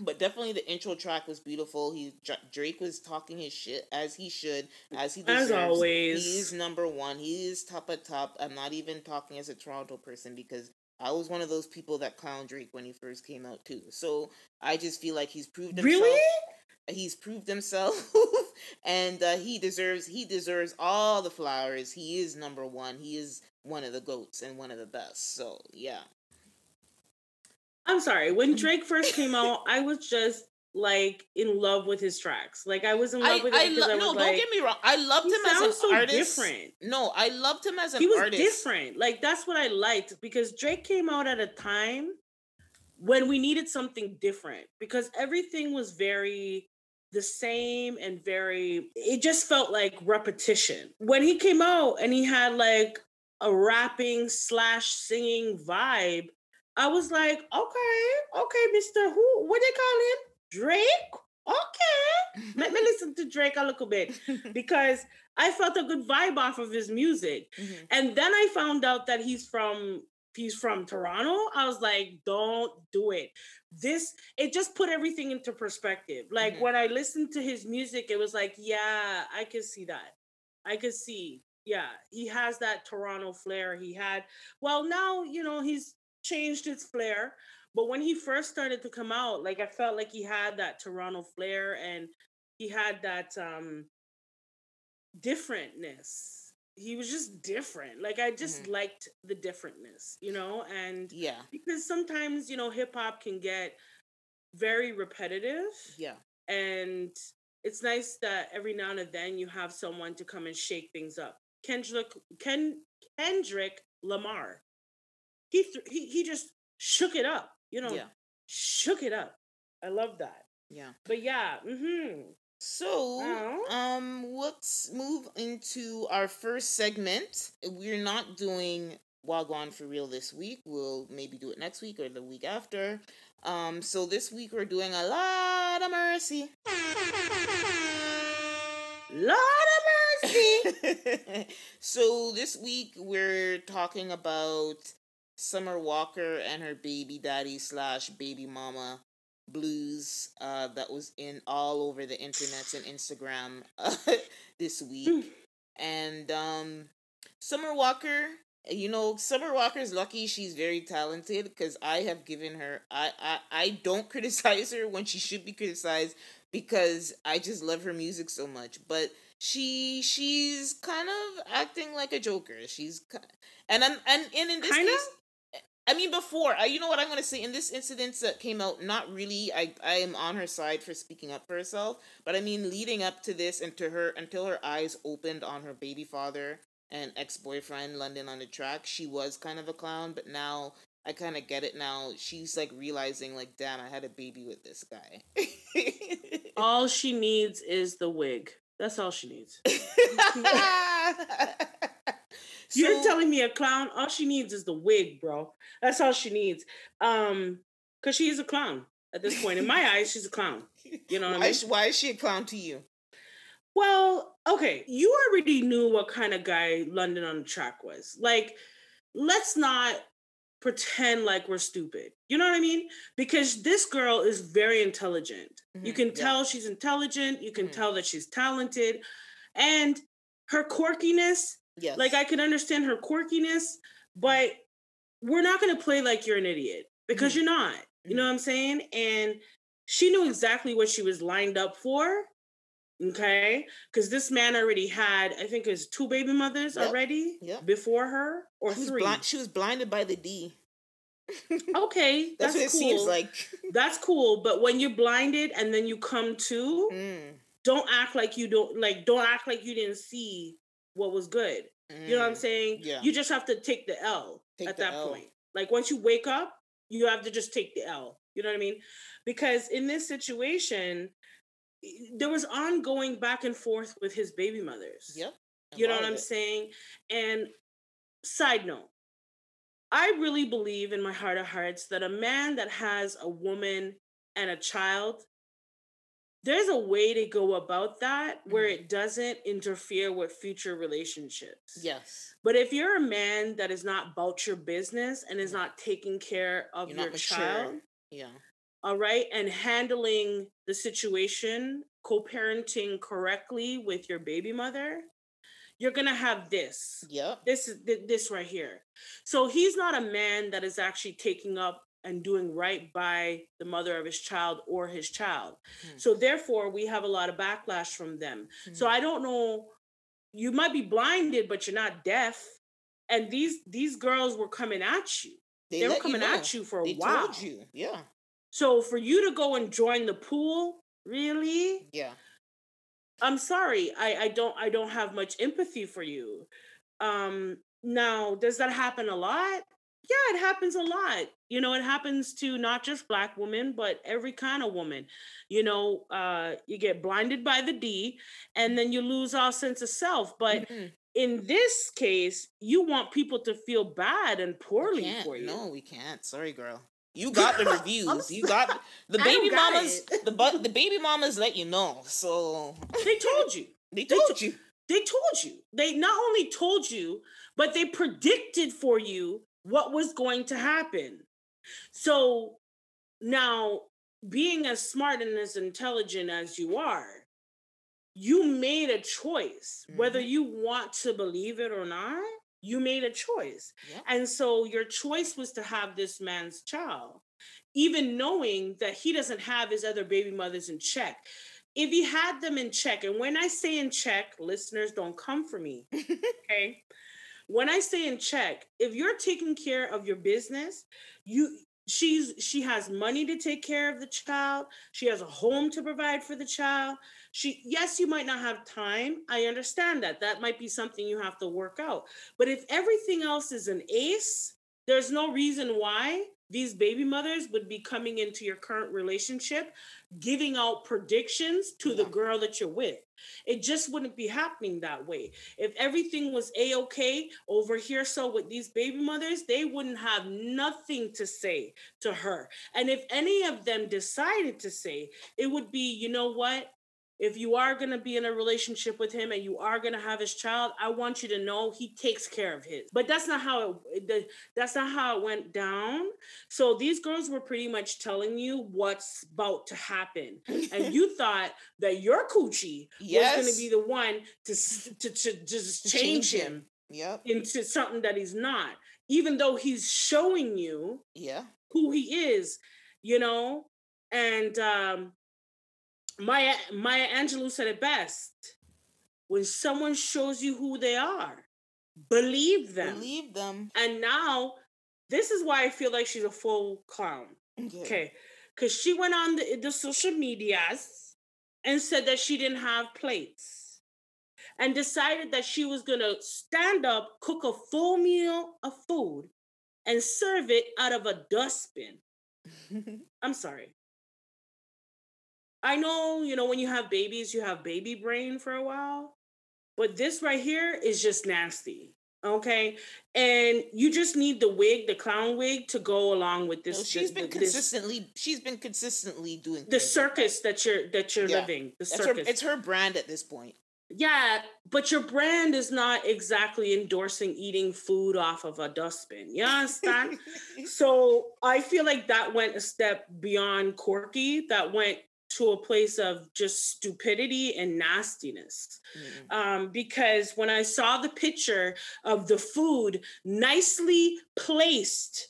But definitely the intro track was beautiful. He Drake was talking his shit as he should, as he As always. he is number one. He is top of top. I'm not even talking as a Toronto person because I was one of those people that clowned Drake when he first came out too. So I just feel like he's proved himself. Really? He's proved himself, and uh, he deserves he deserves all the flowers. He is number one. He is one of the goats and one of the best. So yeah, I'm sorry. When mm. Drake first came out, I was just like in love with his tracks. Like I was in love I, with it lo- I was no, like, don't get me wrong. I loved him as an sounds so artist. different. No, I loved him as an he was artist. different. Like that's what I liked because Drake came out at a time when we needed something different because everything was very the same and very it just felt like repetition. When he came out and he had like a rapping slash singing vibe, I was like, okay, okay, Mr. Who what they call him? Drake? Okay. Let me listen to Drake a little bit because I felt a good vibe off of his music. Mhm. And then I found out that he's from he's from Toronto. I was like, don't do it. This it just put everything into perspective. Like Mhm. when I listened to his music, it was like, yeah, I could see that. I could see. Yeah, he has that Toronto flair. He had well, now, you know, he's changed his flair. But when he first started to come out, like I felt like he had that Toronto flair and he had that um differentness. He was just different. Like I just liked the differentness, you know, and Yeah, because sometimes, you know, hip hop can get very repetitive yeah, and it's nice that every now and then you have someone to come and shake things up. Kendrick Ken Kendrick Lamar. He th- he he just shook it up, you know. yeah, Shook it up. I love that. yeah. But yeah, mhm. So, um, let's move into our first segment. We're not doing Wagwan for real this week. We'll maybe do it next week or the week after. Um, so this week we're doing a lot of mercy. Lord of mercy. so this week we're talking about Summer Walker and her baby daddy slash baby mama blues uh, that was in all over the internet and Instagram uh, this week. and um, Summer Walker, you know, Summer Walker's lucky she's very talented because I have given her I, I I don't criticize her when she should be criticized because I just love her music so much. But she she's kind of acting like a joker. She's and I'm and, and in this Kinda? case. I mean, before I, you know what I'm gonna say in this incident that came out. Not really. I I am on her side for speaking up for herself, but I mean, leading up to this and to her until her eyes opened on her baby father and ex boyfriend London on the track, she was kind of a clown. But now I kind of get it. Now she's like realizing, like, damn, I had a baby with this guy. all she needs is the wig. That's all she needs. You're telling me a clown? All she needs is the wig, bro. That's all she needs. Um, cause she's a clown at this point. In my eyes, she's a clown. You know what I why, mean? is- why is she a clown to you? Well, okay, you already knew what kind of guy London on the track was. Like, let's not pretend like we're stupid. You know what I mean? Because this girl is very intelligent. You Mhm, can yeah. tell she's intelligent, you can Mhm. tell that she's talented, and her quirkiness, Yes. like I can understand her quirkiness, but we're not going to play like you're an idiot because Mhm. you're not. You know Mhm. what I'm saying? And she knew exactly what she was lined up for. Okay, because this man already had, I think, his two baby mothers Yep. already Yep. before her, or she was, three. blind, she was blinded by the D. Okay, That's, that's, what it cool. seems like. That's cool. But when you're blinded and then you come to, Mm, don't act like you don't like. Don't act like you didn't see what was good. You know what I'm mm. saying? yeah. You just have to take the L Take at the that L. point. Like once you wake up, you have to just take the L. You know what I mean? Because in this situation, there was ongoing back and forth with his baby mothers. Yep. You know what I'm it. saying? And side note, I really believe in my heart of hearts that a man that has a woman and a child, there's a way to go about that where Mhm. it doesn't interfere with future relationships. Yes. But if you're a man that is not about your business and is not taking care of You're your child, Yeah. all right, and handling the situation, co parenting correctly with your baby mother, you're going to have this. Yep. This is th- this right here. So he's not a man that is actually taking up and doing right by the mother of his child or his child. Hmm. So therefore, we have a lot of backlash from them. So Mhm. I don't know. You might be blinded, but you're not deaf. And these these girls were coming at you. They, were let you coming know. at you for a They while. told you. Yeah. So for you to go and join the pool, really? Yeah. I'm sorry. I I don't I don't have much empathy for you. Um now, does that happen a lot? Yeah, it happens a lot. You know, it happens to not just black women, but every kind of woman. You know, uh you get blinded by the D and then you lose all sense of self. But Mhm. in this case, you want people to feel bad and poorly for you. No, we can't. Sorry, girl. You got the reviews. You got the baby got mamas. it. The the baby mamas let you know. So They told you. they They told to- you. They told you. They not only told you, but they predicted for you what was going to happen. So now, being as smart and as intelligent as you are, you made a choice. Whether Mhm. you want to believe it or not, you made a choice. Yep. And so your choice was to have this man's child, even knowing that he doesn't have his other baby mothers in check. If he had them in check, and when I say in check, listeners don't come for me, okay? When I say in check, if you're taking care of your business, you she's she has money to take care of the child, she has a home to provide for the child. She yes, you might not have time. I understand that. That might be something you have to work out. But if everything else is an ace, there's no reason why these baby mothers would be coming into your current relationship giving out predictions to the girl that you're with. It just wouldn't be happening that way. If everything was a okay over here, so with these baby mothers, they wouldn't have nothing to say to her. And if any of them decided to say, it would be, you know what? If you are going to be in a relationship with him and you are going to have his child, I want you to know he takes care of his. But that's not how it that's not how it went down. So these girls were pretty much telling you what's about to happen. And you thought that your coochie was going to be the one to to, to just To change change him him. Yep. into something that he's not, even though he's showing you Yeah. who he is, you know. And um, Maya Maya Angelou said it best: when someone shows you who they are, believe them. Believe them. and now, this is why I feel like she's a full clown. Okay. Okay, because she went on the, the social medias and said that she didn't have plates and decided that she was going to stand up, cook a full meal of food, and serve it out of a dustbin. I'm sorry. I know, you know, when you have babies, you have baby brain for a while, but this right here is just nasty. Okay. And you just need the wig, the clown wig, to go along with this. no, she's the- been the- this- consistently. she's been consistently doing the things like that. circus that you're that you're Yeah. living. The That's her, circus. it's her brand at this point. yeah, but your brand is not exactly endorsing eating food off of a dustbin. You understand? so I feel like that went a step beyond quirky. That went to a place of just stupidity and nastiness. Mm-mm. Um, because when I saw the picture of the food nicely placed,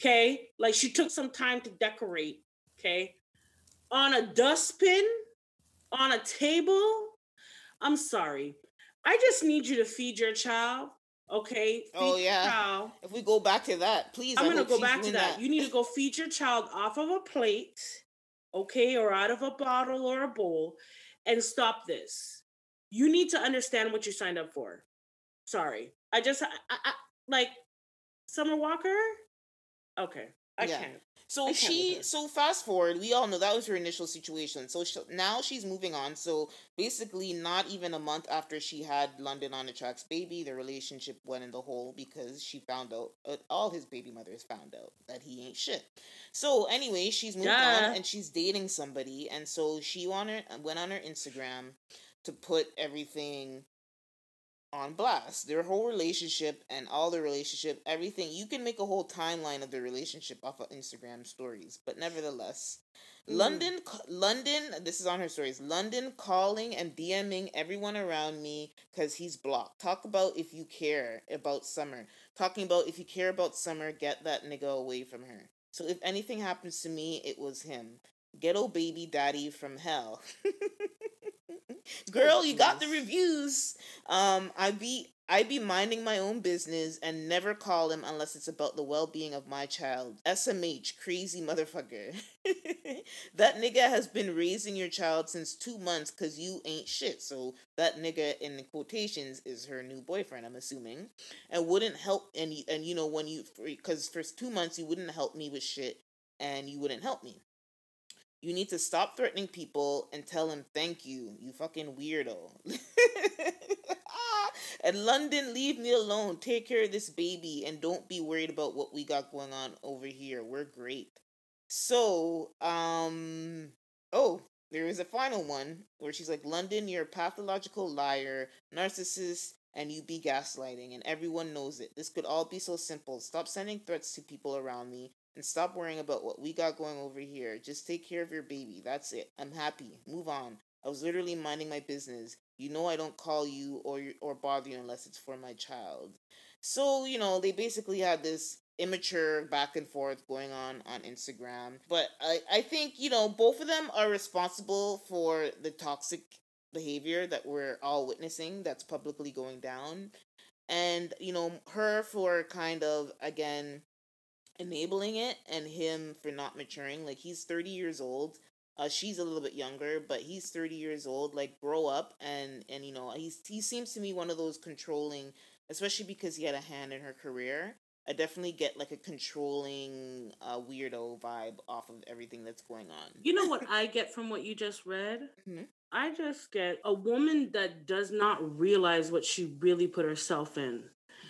okay, like she took some time to decorate, okay, on a dustbin, on a table. I'm sorry. I just need you to feed your child, okay? Feed Oh, your yeah. child. If we go back to that, please. I'm I gonna go back to doing that. You need to go feed your child off of a plate, okay, or out of a bottle or a bowl, and stop this. You need to understand what you signed up for. Sorry, I just I, I, like Summer Walker. Okay, I Yeah. can't. So I can't with she, so fast forward, we all know that was her initial situation. So sh now she's moving on. So basically, not even a month after she had London on the tracks baby, the relationship went in the hole because she found out, uh, all his baby mothers found out that he ain't shit. So anyway, she's moved Duh. on and she's dating somebody, and so she on her went on her Instagram to put everything on blast. Their whole relationship and all the relationship everything you can make a whole timeline of the relationship off of instagram stories but nevertheless Mm. london london this is on her stories london calling and dming everyone around me because he's blocked. Talk about if you care about summer. Talking about if you care about summer get that nigga away from her. So if anything happens to me it was him. Ghetto baby daddy from hell girl you got the reviews um i be I be minding my own business and never call him unless it's about the well being of my child. SMH, crazy motherfucker. that nigga has been raising your child since two months because you ain't shit. So that nigga in the quotations is her new boyfriend, I'm assuming, and wouldn't help. And and you know when you because for two months you wouldn't help me with shit, and you wouldn't help me. You need to stop threatening people and tell them thank you, you fucking weirdo. and London, leave me alone. Take care of this baby and don't be worried about what we got going on over here. We're great. So, um, oh, there is a final one where she's like, London, you're a pathological liar, narcissist, and you be gaslighting, and everyone knows it. This could all be so simple. Stop sending threats to people around me and stop worrying about what we got going over here. Just take care of your baby. That's it. I'm happy. Move on. I was literally minding my business. You know I don't call you or or bother you unless it's for my child. So, you know, they basically had this immature back and forth going on on Instagram. But I, I think, you know, both of them are responsible for the toxic behavior that we're all witnessing that's publicly going down. And, you know, her for kind of, again, enabling it and him for not maturing. Like he's 30 years old. Uh, she's a little bit younger, but he's 30 years old. Like grow up and and you know, he's he seems to me one of those controlling, especially because he had a hand in her career. I definitely get like a controlling uh, weirdo vibe off of everything that's going on. You know what I get from what you just read? Mm-hmm. I just get a woman that does not realize what she really put herself in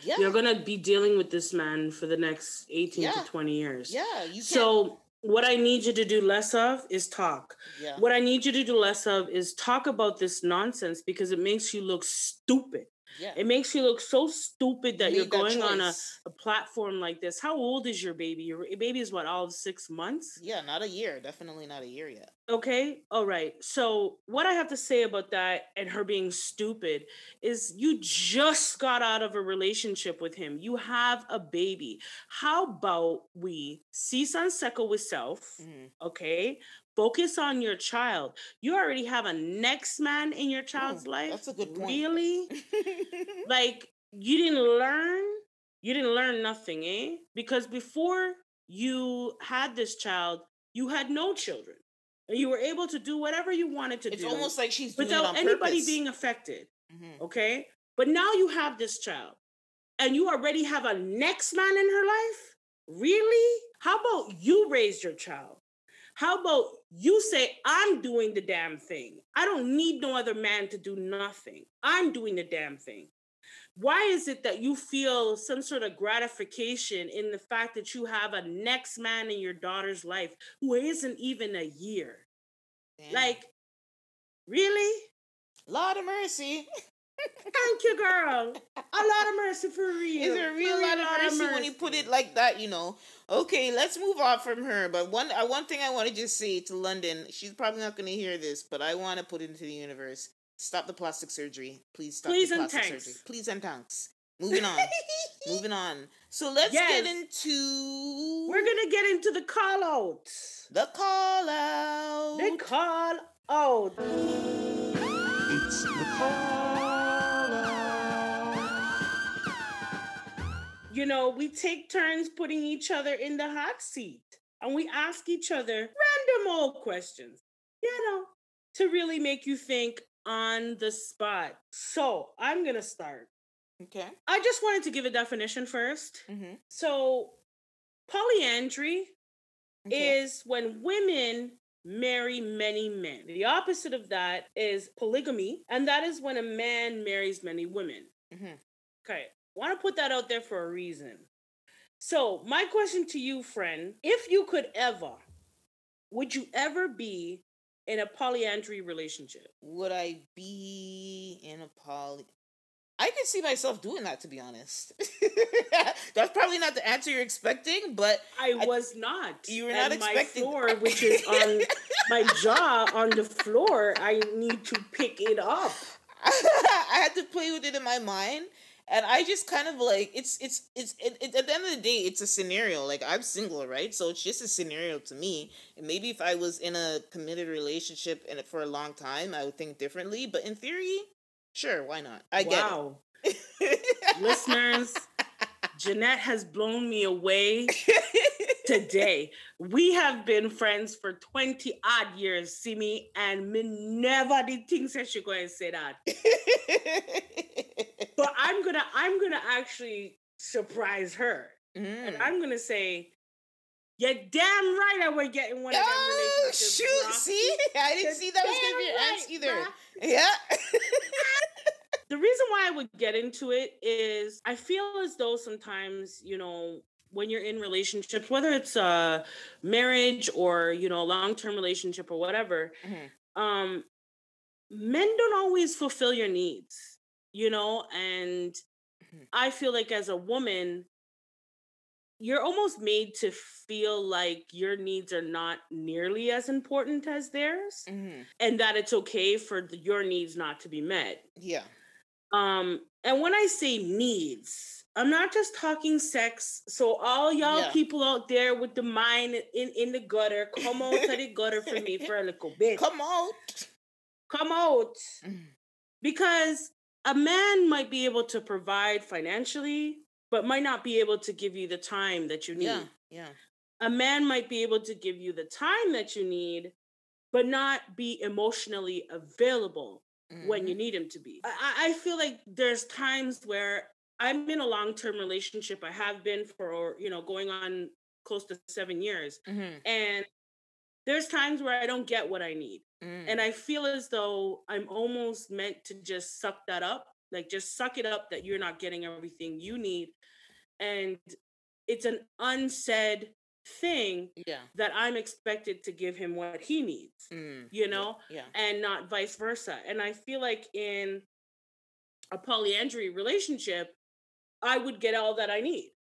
yeah. you're gonna be dealing with this man for the next 18 yeah. to 20 years. Yeah, you So what I need you to do less of is talk. Yeah. What I need you to do less of is talk about this nonsense because it makes you look stupid. Yeah. It makes you look so stupid that you are going on a, a platform like this. How old is your baby? Your baby is what, all of six months? Yeah, not a year. Definitely not a year yet. Okay. All right. So, what I have to say about that and her being stupid is you just got out of a relationship with him. You have a baby. How about we see Sanseco with self? Mm-hmm. Okay focus on your child. You already have a next man in your child's oh, life. That's a good point. Really? like you didn't learn, you didn't learn nothing, eh? Because before you had this child, you had no children. And you were able to do whatever you wanted to it's do. It's almost like she's without anybody purpose. being affected. Mm-hmm. Okay? But now you have this child and you already have a next man in her life? Really? How about you raise your child? How about you say, I'm doing the damn thing? I don't need no other man to do nothing. I'm doing the damn thing. Why is it that you feel some sort of gratification in the fact that you have a next man in your daughter's life who isn't even a year? Damn. Like, really? Lord of mercy. Thank you, girl. A lot of mercy for real. Is there really a lot, of, mercy of mercy when you put it like that? You know. Okay, let's move on from her. But one, uh, one thing I want to just say to London, she's probably not going to hear this, but I want to put it into the universe. Stop the plastic surgery. Please stop Please the plastic tanks. surgery. Please and thanks. Moving on. Moving on. So let's yes. get into. We're gonna get into the call out. The call out. The call out. It's the call you know, we take turns putting each other in the hot seat and we ask each other random old questions, you know, to really make you think on the spot. So I'm going to start. Okay. I just wanted to give a definition 1st mm-hmm. So, polyandry okay. is when women marry many men. The opposite of that is polygamy, and that is when a man marries many women. Mm-hmm. Okay want to put that out there for a reason. So, my question to you, friend, if you could ever, would you ever be in a polyandry relationship? Would I be in a poly? I could see myself doing that, to be honest. That's probably not the answer you're expecting, but I was not. You were not expecting. My floor, which is on my jaw on the floor, I need to pick it up. I had to play with it in my mind and I just kind of like it's it's it's it, it, at the end of the day it's a scenario. Like I'm single right? So it's just a scenario to me. And maybe if I was in a committed relationship and for a long time I would think differently. But in theory sure why not? I get it. Listeners, Jeanette has blown me away today. We have been friends for 20 odd years, see me, and me never did think that she going to say that. but I'm gonna I'm gonna actually surprise her. Mm. And I'm gonna say, you're damn right I was getting one of them oh, relationships. Shoot, bro. see? I didn't see that was gonna be your right, answer either. Bro. Yeah. the reason why I would get into it is I feel as though sometimes, you know, when you're in relationships, whether it's a marriage or, you know, a long-term relationship or whatever, mm-hmm. um, men don't always fulfill your needs, you know, and mm-hmm. I feel like as a woman, you're almost made to feel like your needs are not nearly as important as theirs mm-hmm. and that it's okay for the, your needs not to be met yeah um and when i say needs i'm not just talking sex so all y'all yeah. people out there with the mind in in the gutter come out to the gutter for me for a little bit come out come out mm. because a man might be able to provide financially but might not be able to give you the time that you need. Yeah. Yeah. A man might be able to give you the time that you need, but not be emotionally available mm-hmm. when you mm-hmm. need him to be. I, I feel like there's times where I'm in a long term relationship. I have been for, you know, going on close to seven years. Mm-hmm. And there's times where I don't get what I need. Mm. And I feel as though I'm almost meant to just suck that up like just suck it up that you're not getting everything you need. And it's an unsaid thing yeah. that I'm expected to give him what he needs, mm, you know, yeah, yeah, and not vice versa. And I feel like in a polyandry relationship, I would get all that I need.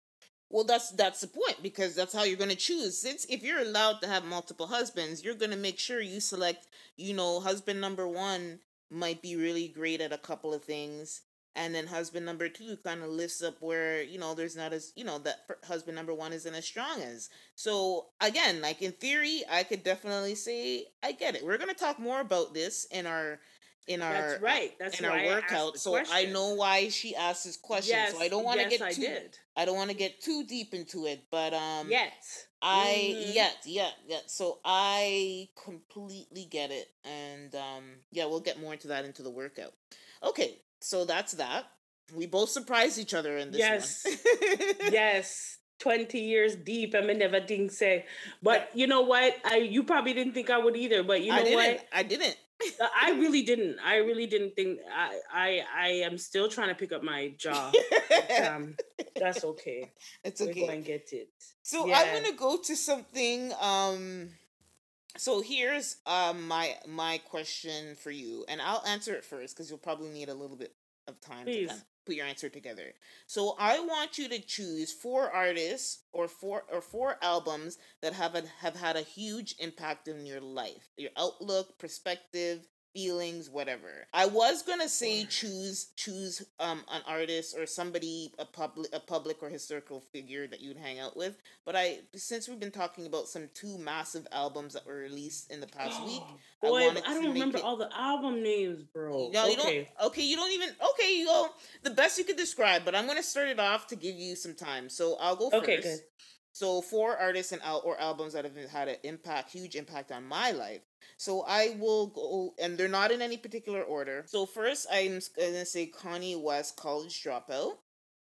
Well, that's that's the point because that's how you're going to choose. Since if you're allowed to have multiple husbands, you're going to make sure you select, you know, husband number 1 might be really great at a couple of things and then husband number two kind of lifts up where you know there's not as you know that husband number one isn't as strong as so again like in theory i could definitely say i get it we're going to talk more about this in our in our that's right that's in our workout so question. i know why she asked this question yes, so i don't want to yes, get too I, did. I don't want to get too deep into it but um yet i mm-hmm. yet yeah yeah so i completely get it and um yeah we'll get more into that into the workout okay so that's that we both surprised each other in this yes yes 20 years deep. I mean, never think say. But you know what? I you probably didn't think I would either. But you know I what? I didn't. I really didn't. I really didn't think. I I I am still trying to pick up my jaw. but, um, that's okay. It's okay. We're going to get it. So yeah. I'm gonna go to something. Um. So here's um my my question for you, and I'll answer it first because you'll probably need a little bit of time Please. to put your answer together. So I want you to choose four artists or four or four albums that have a, have had a huge impact in your life, your outlook, perspective, feelings, whatever. I was gonna say choose choose um an artist or somebody a public a public or historical figure that you'd hang out with, but I since we've been talking about some two massive albums that were released in the past week, Boy, I, I don't remember it, all the album names, bro. No, you okay. don't. Okay, you don't even. Okay, you go the best you could describe, but I'm gonna start it off to give you some time. So I'll go first. Okay, good. So four artists and al- or albums that have had an impact, huge impact on my life. So I will go, and they're not in any particular order. So first, I'm gonna say Kanye West, College Dropout.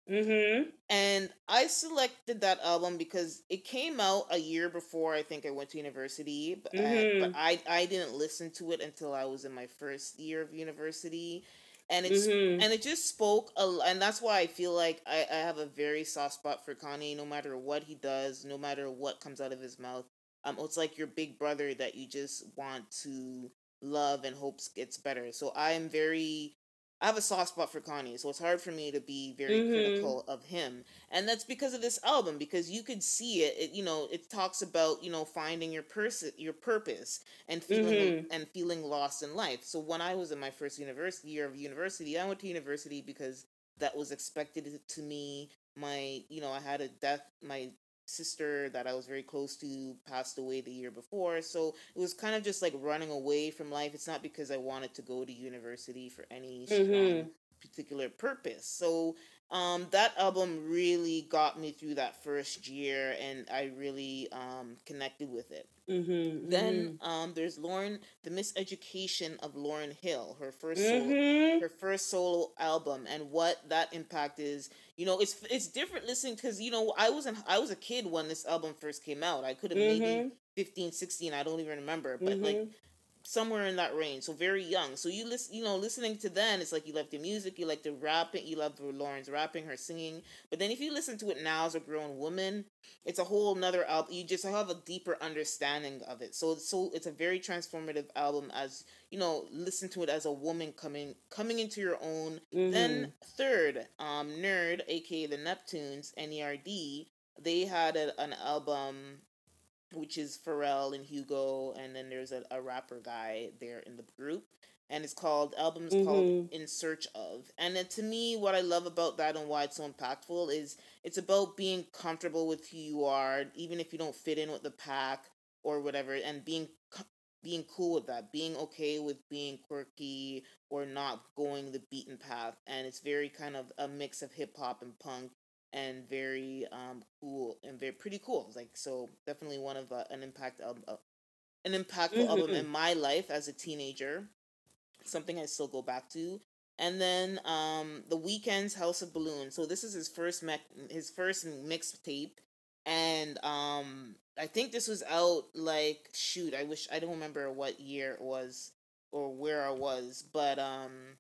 Mm-hmm. And I selected that album because it came out a year before I think I went to university, but, mm-hmm. I, but I I didn't listen to it until I was in my first year of university and it's mm-hmm. and it just spoke a, and that's why i feel like I, I have a very soft spot for kanye no matter what he does no matter what comes out of his mouth um it's like your big brother that you just want to love and hopes gets better so i am very I have a soft spot for Kanye, so it's hard for me to be very mm-hmm. critical of him. And that's because of this album, because you could see it, it you know, it talks about, you know, finding your person your purpose and feeling mm-hmm. and feeling lost in life. So when I was in my first university year of university, I went to university because that was expected to me. My, you know, I had a death my sister that I was very close to passed away the year before. So it was kind of just like running away from life. It's not because I wanted to go to university for any mm-hmm. particular purpose. So um, that album really got me through that first year, and I really um, connected with it. Mm-hmm, Then um, there's Lauryn, the Miseducation of Lauryn Hill, her 1st mm-hmm. solo, her first solo album, and what that impact is. You know, it's it's different listening because you know I was an, I was a kid when this album first came out. I could have maybe Mhm. 15, 16, I don't even remember, but like Mhm. Somewhere in that range. So very young. So you listen, you know, listening to then, it's like you love the music, you like the rapping, you love Lauryn's rapping, her singing. But then if you listen to it now as a grown woman, it's a whole nother album. You just have a deeper understanding of it. So so it's a very transformative album as you know, listen to it as a woman coming coming into your own. Then third, um, Nerd, aka the Neptunes, Nerd, they had a, an album which is Pharrell and Hugo, and then there's a, a rapper guy there in the group, and it's called albums called Mhm. In Search of. And then to me, what I love about that and why it's so impactful is it's about being comfortable with who you are, even if you don't fit in with the pack or whatever, and being being cool with that, being okay with being quirky or not going the beaten path. And it's very kind of a mix of hip hop and punk and very um cool and very pretty cool. Like so, definitely one of uh, an impact album, uh, an impactful album Mhm. in my life as a teenager. Something I still go back to. And then um the Weeknd's House of Balloons. So this is his first mec- his first mixtape, and um I think this was out like shoot. I wish I don't remember what year it was or where I was, but um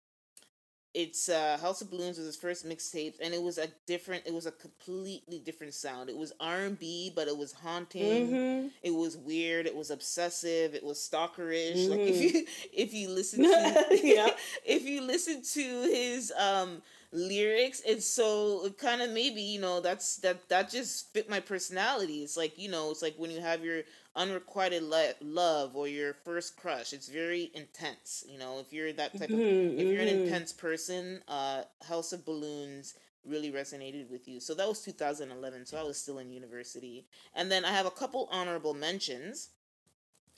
it's uh House of Balloons was his first mixtape and it was a different it was a completely different sound. It was R and B but it was haunting. Mhm. It was weird, it was obsessive, it was stalkerish. Like Mhm. if you if you listen to Yeah. if you listen to his um lyrics it's so it kind of maybe you know that's that that just fit my personality it's like you know it's like when you have your unrequited le- love or your first crush it's very intense you know if you're that type of Mhm, if you're an mhm. intense person uh house of balloons really resonated with you so that was 2011 so i was still in university and then i have a couple honorable mentions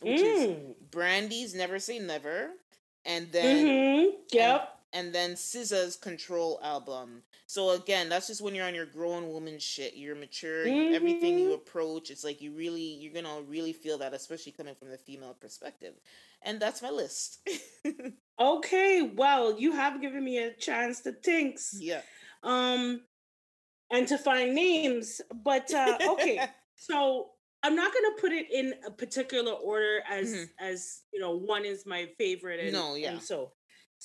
which is Mm. brandy's never say never and then Mhm. Yep. and then SZA's Control album. So again, that's just when you're on your grown woman shit. You're mature. you- everything you Mhm. approach, it's like you really, you're gonna really feel that, especially coming from the female perspective. And that's my list. Okay. Well, you have given me a chance to think. yeah. Um, and to find names. But uh, okay. so I'm not gonna put it in a particular order as Mhm. as you know one is my favorite and, No, yeah. and so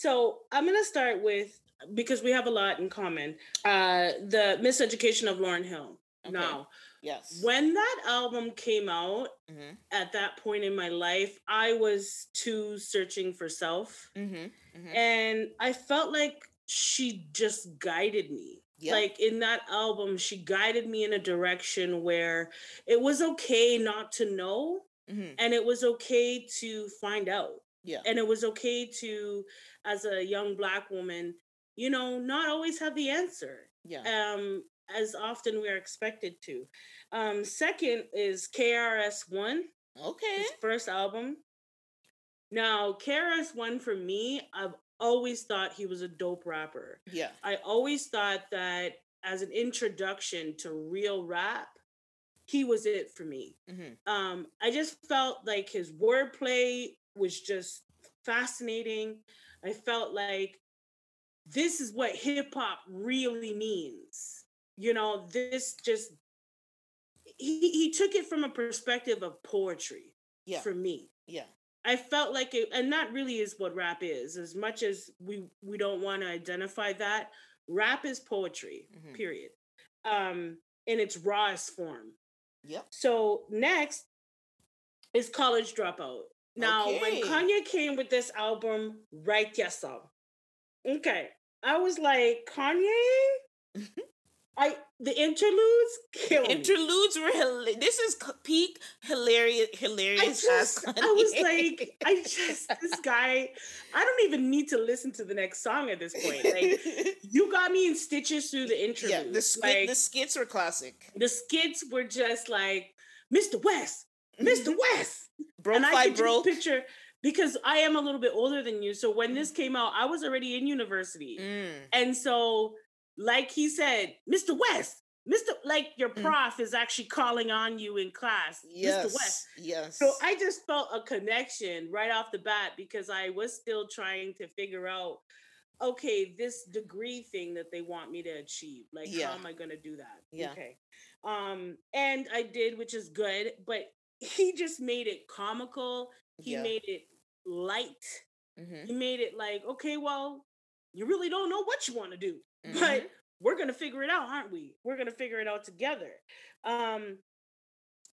so I'm gonna start with because we have a lot in common. Uh, the Miseducation of Lauryn Hill. Okay. Now, Yes. when that album came out Mhm. at that point in my life, I was too searching for self, Mhm. Mhm. and I felt like she just guided me Yeah. like in that album she guided me in a direction where it was okay not to know Mhm. and it was okay to find out Yeah. and it was okay to as a young black woman you know not always have the answer Yeah. um as often we are expected to um second is KRS-One Okay. his first album now KRS-One for me i've always thought he was a dope rapper Yeah. I always thought that as an introduction to real rap, he was it for me. Mhm. Um, I just felt like his wordplay was just fascinating. I felt like this is what hip hop really means. You know, this just he he took it from a perspective of poetry Yeah. for me. Yeah. I felt like it, and that really is what rap is. As much as we we don't want to identify that, rap is poetry. Mhm. Period. Um, in its rawest form. Yep. So next is College Dropout. Now, when Kanye came with this album, Right So. Okay. I was like, Kanye? Mm-hmm. I the interludes kill. Interludes were hila- this is peak hilarious I hilarious just, ass I was like, I just, this guy, I don't even need to listen to the next song at this point. Like, you got me in stitches through the interlude. yeah, the skit, like, the skits were classic. the skits were just like, Mr. West, Mr. West. Broke and I could broke. just picture because I am a little bit older than you. So when this came out, I was already in university. Mm. And so, like he said, Mr. West, Mr. Like your Mm. prof is actually calling on you in class, Yes. Mr. West. Yes. So I just felt a connection right off the bat because I was still trying to figure out, okay, this degree thing that they want me to achieve. Like, Yeah. how am I going to do that? Yeah. Okay. Um, and I did, which is good, but he just made it comical. He Yeah. made it light. Mhm. He made it like, okay, well, you really don't know what you want to do, Mhm. but we're gonna figure it out, aren't we? We're gonna figure it out together. Um,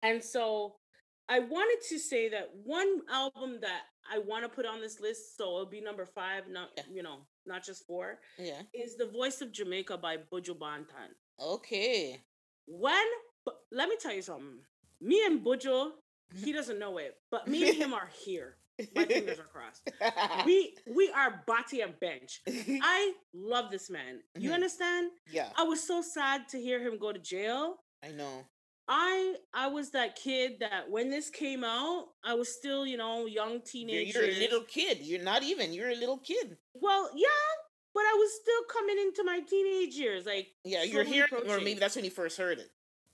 and so I wanted to say that one album that I want to put on this list, so it'll be number five, not Yeah. you know, not just four, yeah. is "The Voice of Jamaica" by Buju Banton. Okay. When, but let me tell you something. Me and Buju, he doesn't know it, but me and him are here. My fingers are crossed. We we are body and bench. I love this man. You Mhm. understand? yeah. I was so sad to hear him go to jail. I know. I I was that kid that when this came out, I was still, you know, young You're, teenager. you're a little kid. You're not even. You're a little kid. Well, yeah, but I was still coming into my teenage years, like Yeah, you're here, or maybe that's when you first heard it.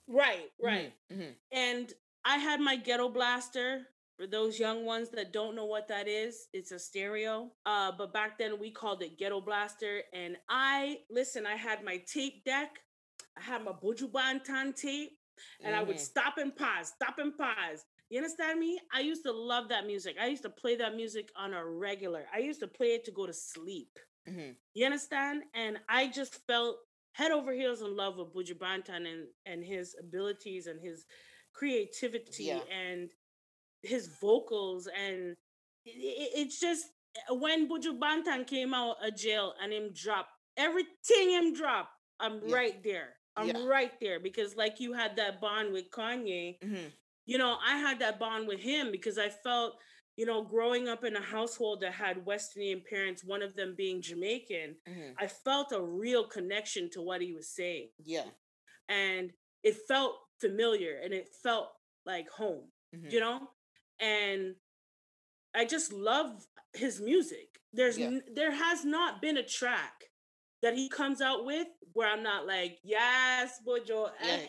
Right, right. hmm And I had my ghetto blaster. For those young ones that don't know what that is, it's a stereo. Uh, but back then we called it ghetto blaster. And I listen, I had my tape deck, I had my Buju Banton tape, and I would Mhm. stop and pause, stop and pause. You understand me? I used to love that music. I used to play that music on a regular. I used to play it to go to sleep. hmm You understand? And I just felt head over heels in love with Buju Banton and, and his abilities and his creativity Yeah. and his vocals. And it, it- it's just when Buju Banton came out of jail and him drop everything him drop, I'm Yeah. right there. I'm Yeah. right there because like you had that bond with Kanye, hmm you know, I had that bond with him because I felt, you know, growing up in a household that had West Indian parents, one of them being Jamaican, hmm I felt a real connection to what he was saying. Yeah. And it felt familiar and it felt like home, mhm. you know? And I just love his music. There's Yeah. n- there has not been a track that he comes out with where I'm not like, yes, Buju. Yeah. eh."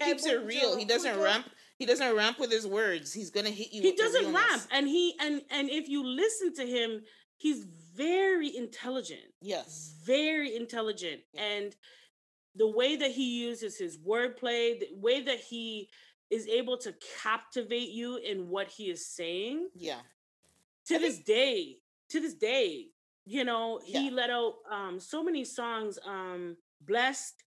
Keeps it real. He doesn't ramp. He doesn't ramp with his words. He's gonna hit you. he with doesn't rap and he and and if you listen to him he's very intelligent Yes. very intelligent Yeah. and the way that he uses his wordplay the way that he is able to captivate you in what he is saying Yeah. to this day to this day you know he Yeah. let out um so many songs um blessed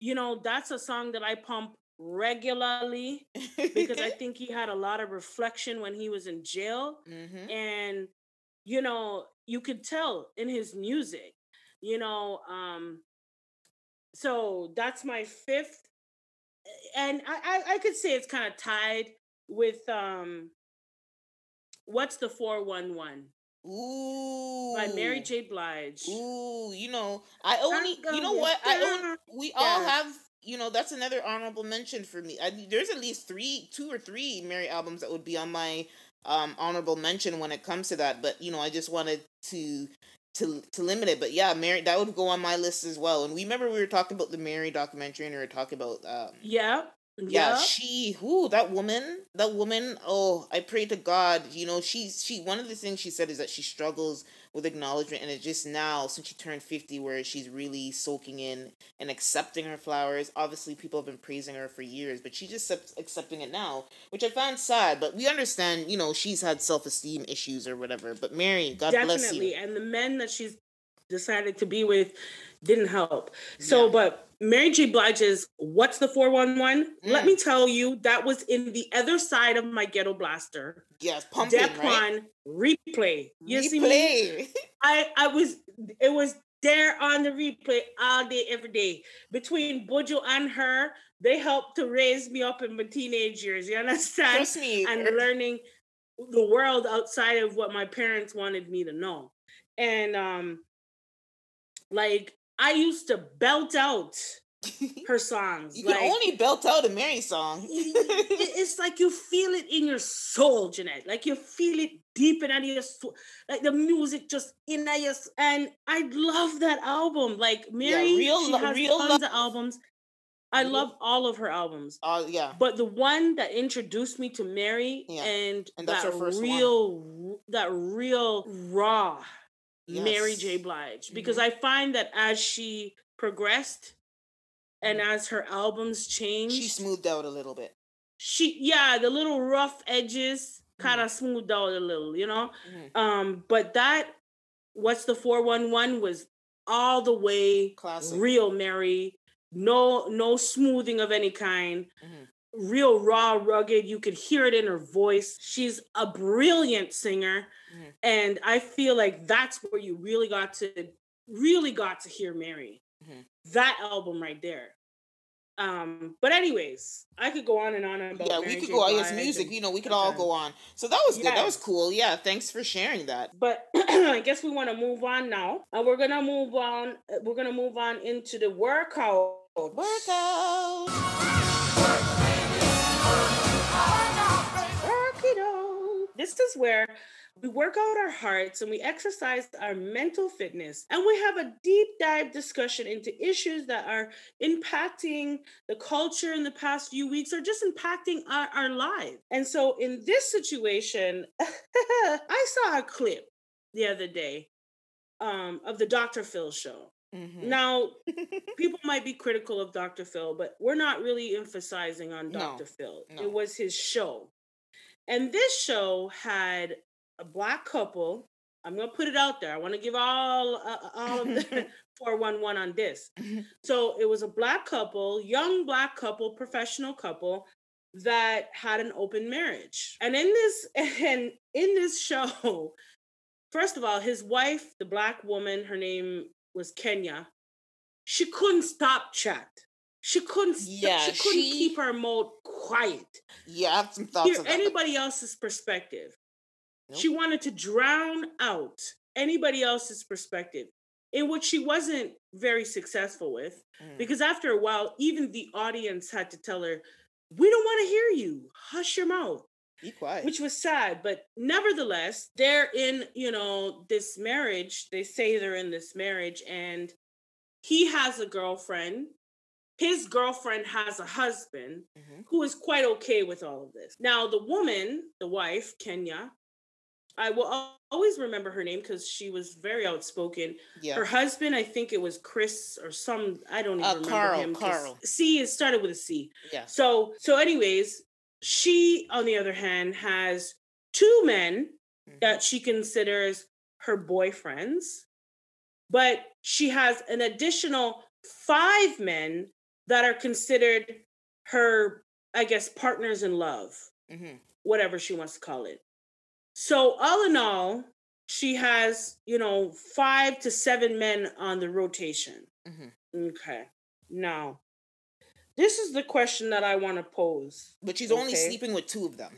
you know that's a song that i pump regularly because I think he had a lot of reflection when he was in jail. hmm And, you know, you could tell in his music, you know, um, so that's my fifth. And I, I, I could say it's kind of tied with um what's the 411 Ooh. by Mary J. Blige. Ooh, you know, I only, you know what? I own, we all have, you know, that's another honorable mention for me. I, there's at least three, two or three Mary albums that would be on my um honorable mention when it comes to that. But you know, I just wanted to to to limit it. But yeah, Mary, that would go on my list as well. And we remember we were talking about the Mary documentary, and we were talking about um Yeah. yeah, Yeah. she who that woman that woman oh i pray to god you know she's she one of the things she said is that she struggles with acknowledgement and it's just now since she turned 50 where she's really soaking in and accepting her flowers obviously people have been praising her for years but she's just accepting it now which i found sad but we understand you know she's had self-esteem issues or whatever but mary god bless Definitely. you And the men that she's decided to be with didn't help. So, Yeah. but Mary J. Blige's What's the 411? Let Mm. me tell you, that was in the other side of my ghetto blaster. yes pumping right replay. You see me? I, I was, it was there on the replay all day, every day. Between Buju and her, they helped to raise me up in my teenage years. You understand? trust me and er- learning the world outside of what my parents wanted me to know. And um like I used to belt out her songs. you like can only belt out a mary song it- it's like you feel it in your soul, Jeanette. Like you feel it deep in your like the music just in your and I love that album. Like Mary, yeah, real, she has real tons love. of albums. I love all of her albums. Oh uh, yeah. But the one that introduced me to Mary yeah. and, and that real one. that real raw yes. Mary J. Blige. Because mm-hmm. I find that as she progressed and mm-hmm. as her albums changed, she smoothed out a little bit. She yeah, the little rough edges kind of smoothed out a little, you know. Mm-hmm. Um, but that what's the 411 was all the way Classic. real Mary no no smoothing of any kind mm-hmm. real raw rugged you could hear it in her voice she's a brilliant singer mm-hmm. and i feel like that's where you really got to really got to hear mary mm-hmm. that album right there um, but anyways, I could go on and on about. Yeah, Mary we could J. go on. It's music, and, you know, we could okay. all go on. So that was good. Yes. That was cool. Yeah, thanks for sharing that. But I guess we want to move on now, and we're gonna move on. Uh, we're gonna move on into the workout Workout. Work it out. This is where we work out our hearts and we exercise our mental fitness. And we have a deep dive discussion into issues that are impacting the culture in the past few weeks or just impacting our, our lives. And so in this situation, I saw a clip the other day um, of the Dr. Phil show. Mm-hmm. Now, people might be critical of Dr. Phil, but we're not really emphasizing on Dr. No, Phil. No. It was his show. And this show had a black couple. I'm going to put it out there. I want to give all uh, uh all of the 411 on this. So, it was a black couple, young black couple, professional couple that had an open marriage. And in this and in this show, first of all, his wife, the black woman, her name was Kenya. She couldn't stop chat. She couldn't. Yeah, she couldn't she, keep her mouth quiet. Yeah, I have some thoughts. Hear anybody else's perspective. Nope. She wanted to drown out anybody else's perspective, in which she wasn't very successful with, mm. because after a while, even the audience had to tell her, "We don't want to hear you. Hush your mouth." Be quiet. Which was sad, but nevertheless, they're in, you know, this marriage. They say they're in this marriage, and he has a girlfriend. His girlfriend has a husband mm-hmm. who is quite okay with all of this. Now, the woman, the wife, Kenya, I will always remember her name because she was very outspoken. Yeah. Her husband, I think it was Chris or some. I don't even uh, remember Carl, him. Carl. C is started with a C. Yeah. So so, anyways, she, on the other hand, has two men mm-hmm. that she considers her boyfriends, but she has an additional five men that are considered her, I guess, partners in love, mm-hmm. whatever she wants to call it. So, all in all, she has, you know, five to seven men on the rotation. Mm-hmm. Okay. Now, this is the question that I want to pose. But she's okay? only sleeping with two of them.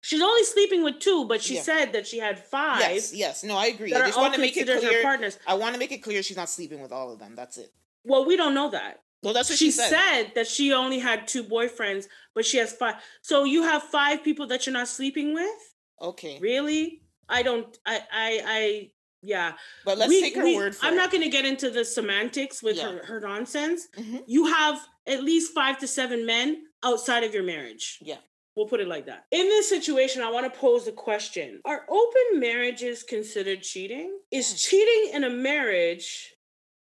She's only sleeping with two, but she yeah. said that she had five. Yes, yes. No, I agree. I just want to make it clear. Partners. I want to make it clear she's not sleeping with all of them. That's it. Well, we don't know that. Well, that's what she, she said. said. that she only had two boyfriends, but she has five. So you have five people that you're not sleeping with. Okay. Really? I don't. I. I. I yeah but let's we, take her we, word for i'm it. not going to get into the semantics with yeah. her, her nonsense mm-hmm. you have at least five to seven men outside of your marriage yeah we'll put it like that in this situation i want to pose a question are open marriages considered cheating is cheating in a marriage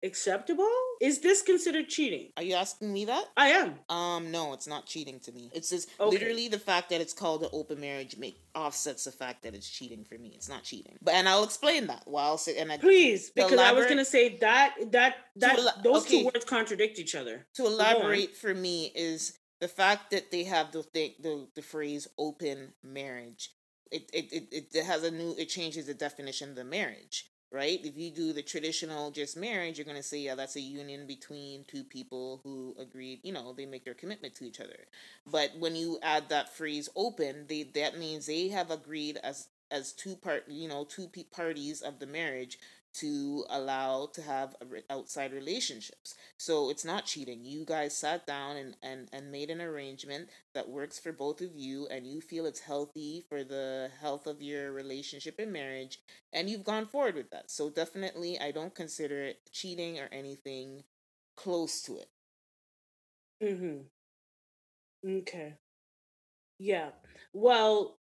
acceptable? Is this considered cheating? Are you asking me that? I am. Um, no, it's not cheating to me. It's just okay. literally the fact that it's called an open marriage make offsets the fact that it's cheating for me. It's not cheating. But and I'll explain that while say and I please because I was gonna say that that that el- those okay. two words contradict each other. To elaborate for me is the fact that they have the the the, the phrase open marriage. It, it, it, it has a new it changes the definition of the marriage right? If you do the traditional just marriage, you're going to say, yeah, that's a union between two people who agreed, you know, they make their commitment to each other. But when you add that phrase open, they that means they have agreed as as two part, you know, two parties of the marriage to allow to have outside relationships. So it's not cheating. You guys sat down and, and, and made an arrangement that works for both of you and you feel it's healthy for the health of your relationship and marriage and you've gone forward with that. So definitely I don't consider it cheating or anything close to it. Mhm. Okay. Yeah. Well,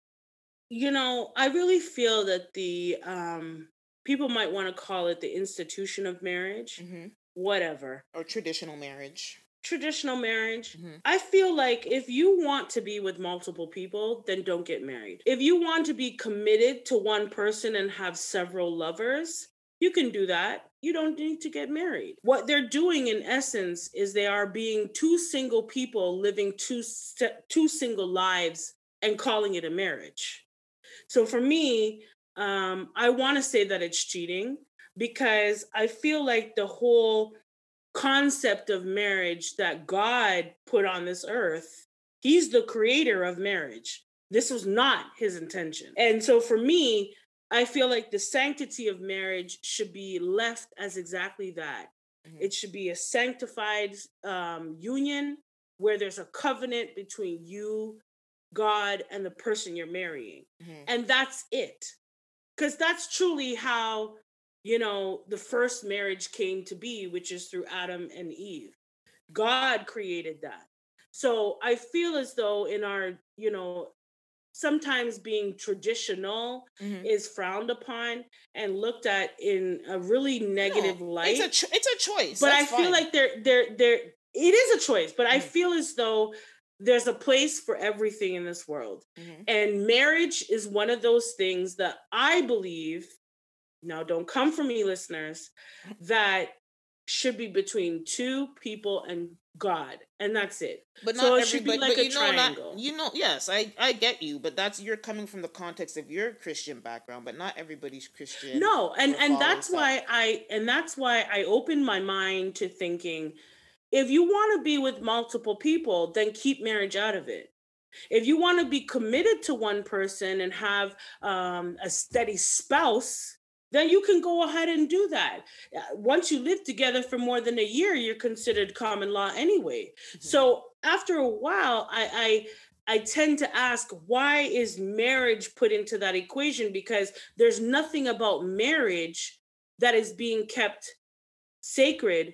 you know, I really feel that the um people might want to call it the institution of marriage, Mm-hmm. whatever. Or traditional marriage. Traditional marriage. Mm-hmm. I feel like if you want to be with multiple people, then don't get married. If you want to be committed to one person and have several lovers, you can do that. You don't need to get married. What they're doing in essence is they are being two single people living two se- two single lives and calling it a marriage. So for me, um, I want to say that it's cheating because I feel like the whole concept of marriage that God put on this earth, He's the creator of marriage. This was not His intention. And so for me, I feel like the sanctity of marriage should be left as exactly that. Mhm. It should be a sanctified um, union where there's a covenant between you, God, and the person you're marrying Mhm. and that's it because that's truly how you know the first marriage came to be which is through adam and eve god created that so i feel as though in our you know sometimes being traditional Mhm. is frowned upon and looked at in a really negative No, light It's a cho- it's a choice. but I That's feel fine. like there there there it is a choice, but I Mm. feel as though there's a place for everything in this world. Mhm. And marriage is one of those things that I believe, now don't come for me, listeners, that should be between two people and God. And that's it. But So not it should be like but a you know, not, triangle. you know, yes, I I get you, but that's you're coming from the context of your Christian background, but not everybody's Christian. No, and and that's that. why I and that's why I opened my mind to thinking if you want to be with multiple people, then keep marriage out of it. If you want to be committed to one person and have um, a steady spouse, then you can go ahead and do that. Uh, Once you live together for more than a year, you're considered common law anyway. Mhm. So after a while, I, I I tend to ask why is marriage put into that equation? Because there's nothing about marriage that is being kept sacred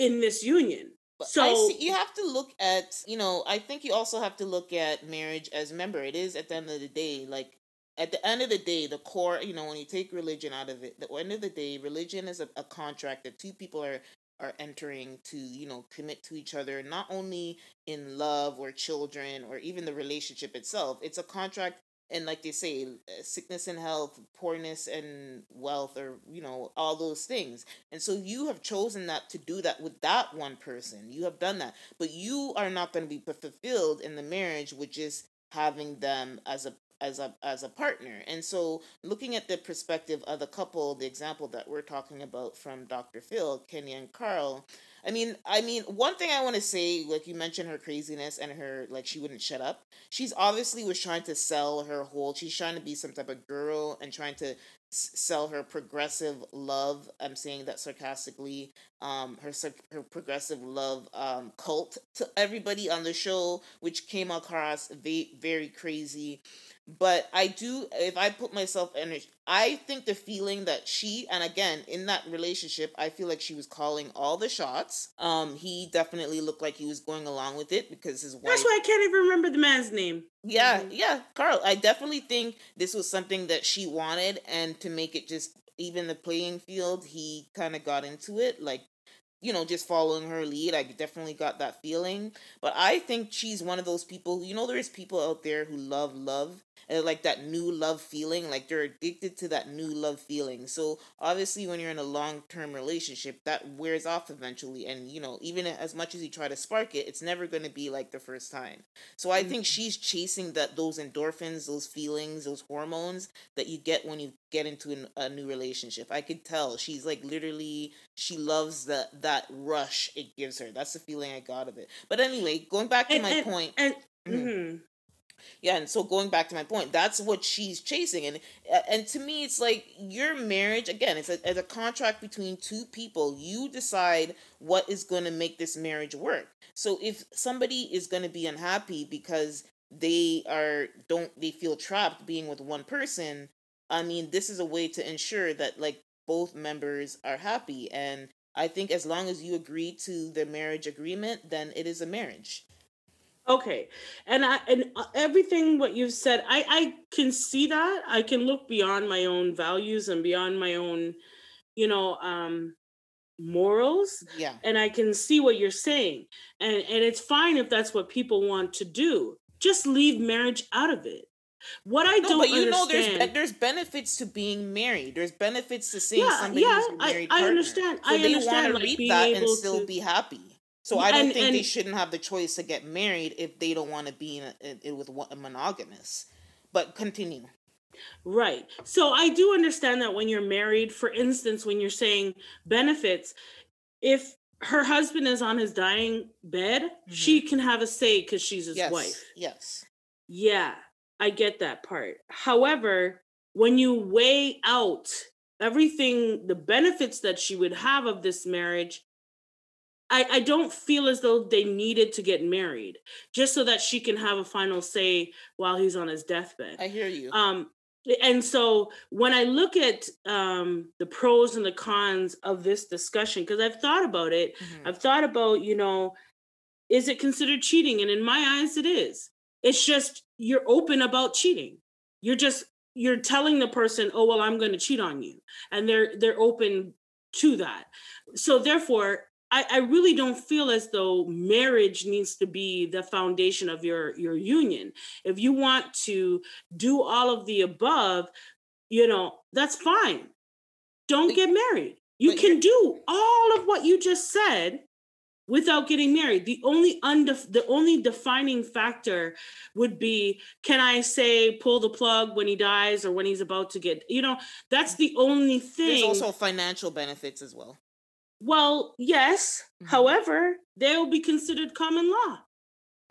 in this union. But So I see, you have to look at, you know, I think you also have to look at marriage as remember it is at the end of the day like at the end of the day the core, you know, when you take religion out of it, the end of the day religion is a, a contract that two people are are entering to, you know, commit to each other not only in love or children or even the relationship itself. It's a contract and like they say uh, sickness and health poorness and wealth or you know all those things. And so you have chosen that to do that with that one person. You have done that. But you are not going to be fulfilled in the marriage with just having them as a as a as a partner. And so looking at the perspective of the couple the example that we're talking about from dr phil kenya and carl I mean, I mean, one thing I want to say, like you mentioned her craziness and her like she wouldn't shut up. She's obviously was trying to sell her whole. She's trying to be some type of girl and trying to s- sell her progressive love. I'm saying that sarcastically. Um, her her progressive love um cult to everybody on the show, which came across very very crazy. But I do, if I put myself in it, I think the feeling that she, and again, in that relationship, I feel like she was calling all the shots. Um, he definitely looked like he was going along with it because his wife. that's why I can't even remember the man's name. Yeah, Mhm. yeah, Carl. I definitely think this was something that she wanted, and to make it just even the playing field, he kind of got into it, like you know, just following her lead. I definitely got that feeling. But I think she's one of those people. You know, there's people out there who love love and like that new love feeling. Like they're addicted to that new love feeling. So obviously, when you're in a long term relationship, that wears off eventually. And you know, even as much as you try to spark it, it's never going to be like the first time. So I think mm-hmm. she's chasing that those endorphins, those feelings, those hormones that you get when you get into an, a new relationship. I could tell she's like literally she loves that that rush it gives her. That's the feeling I got of it. But anyway, going back to And- my and- point. And Mhm. mhm. Yeah, and so going back to my point, that's what she's chasing, and uh, and to me, it's like your marriage again. It's a, it's a contract between two people. You decide what is going to make this marriage work. So if somebody is going to be unhappy because they are don't they feel trapped being with one person, I mean, this is a way to ensure that like both members are happy, and I think as long as you agree to the marriage agreement, then it is a marriage. Okay, and I and uh, everything what you've said, I I can see that. I can look beyond my own values and beyond my own, you know, um morals. Yeah. And I can see what you're saying. And and it's fine if that's what people want to do. Just leave marriage out of it. What I no, don't but you understand, know there's there's benefits to being married. There's benefits to seeing yeah, somebody yeah, who's married I, I understand. So I they understand, want to like, reap that and still to... be happy. So I don't and, think and, they shouldn't have the choice to get married if they don't want to be in, a, in with a monogamous. But continue. Right. So I do understand that when you're married, for instance, when you're saying benefits, if her husband is on his dying bed, mm-hmm. she can have a say because she's his yes. wife. Yes. Yeah, I get that part. However, when you weigh out everything, the benefits that she would have of this marriage, I, I don't feel as though they needed to get married just so that she can have a final say while he's on his deathbed. I hear you. Um, and so when I look at um, the pros and the cons of this discussion, because I've thought about it, mm-hmm. I've thought about, you know, is it considered cheating? And in my eyes, it is. It's just you're open about cheating. You're just you're telling the person, oh well, I'm going to cheat on you, and they're they're open to that. So therefore, I, I really don't feel as though marriage needs to be the foundation of your your union. If you want to do all of the above, you know, that's fine. Don't get married. You can do all of what you just said without getting married. The only undef- the only defining factor would be can I say pull the plug when he dies or when he's about to get, you know, that's the only thing. There's also financial benefits as well. Well, yes. Mm-hmm. However, they will be considered common law.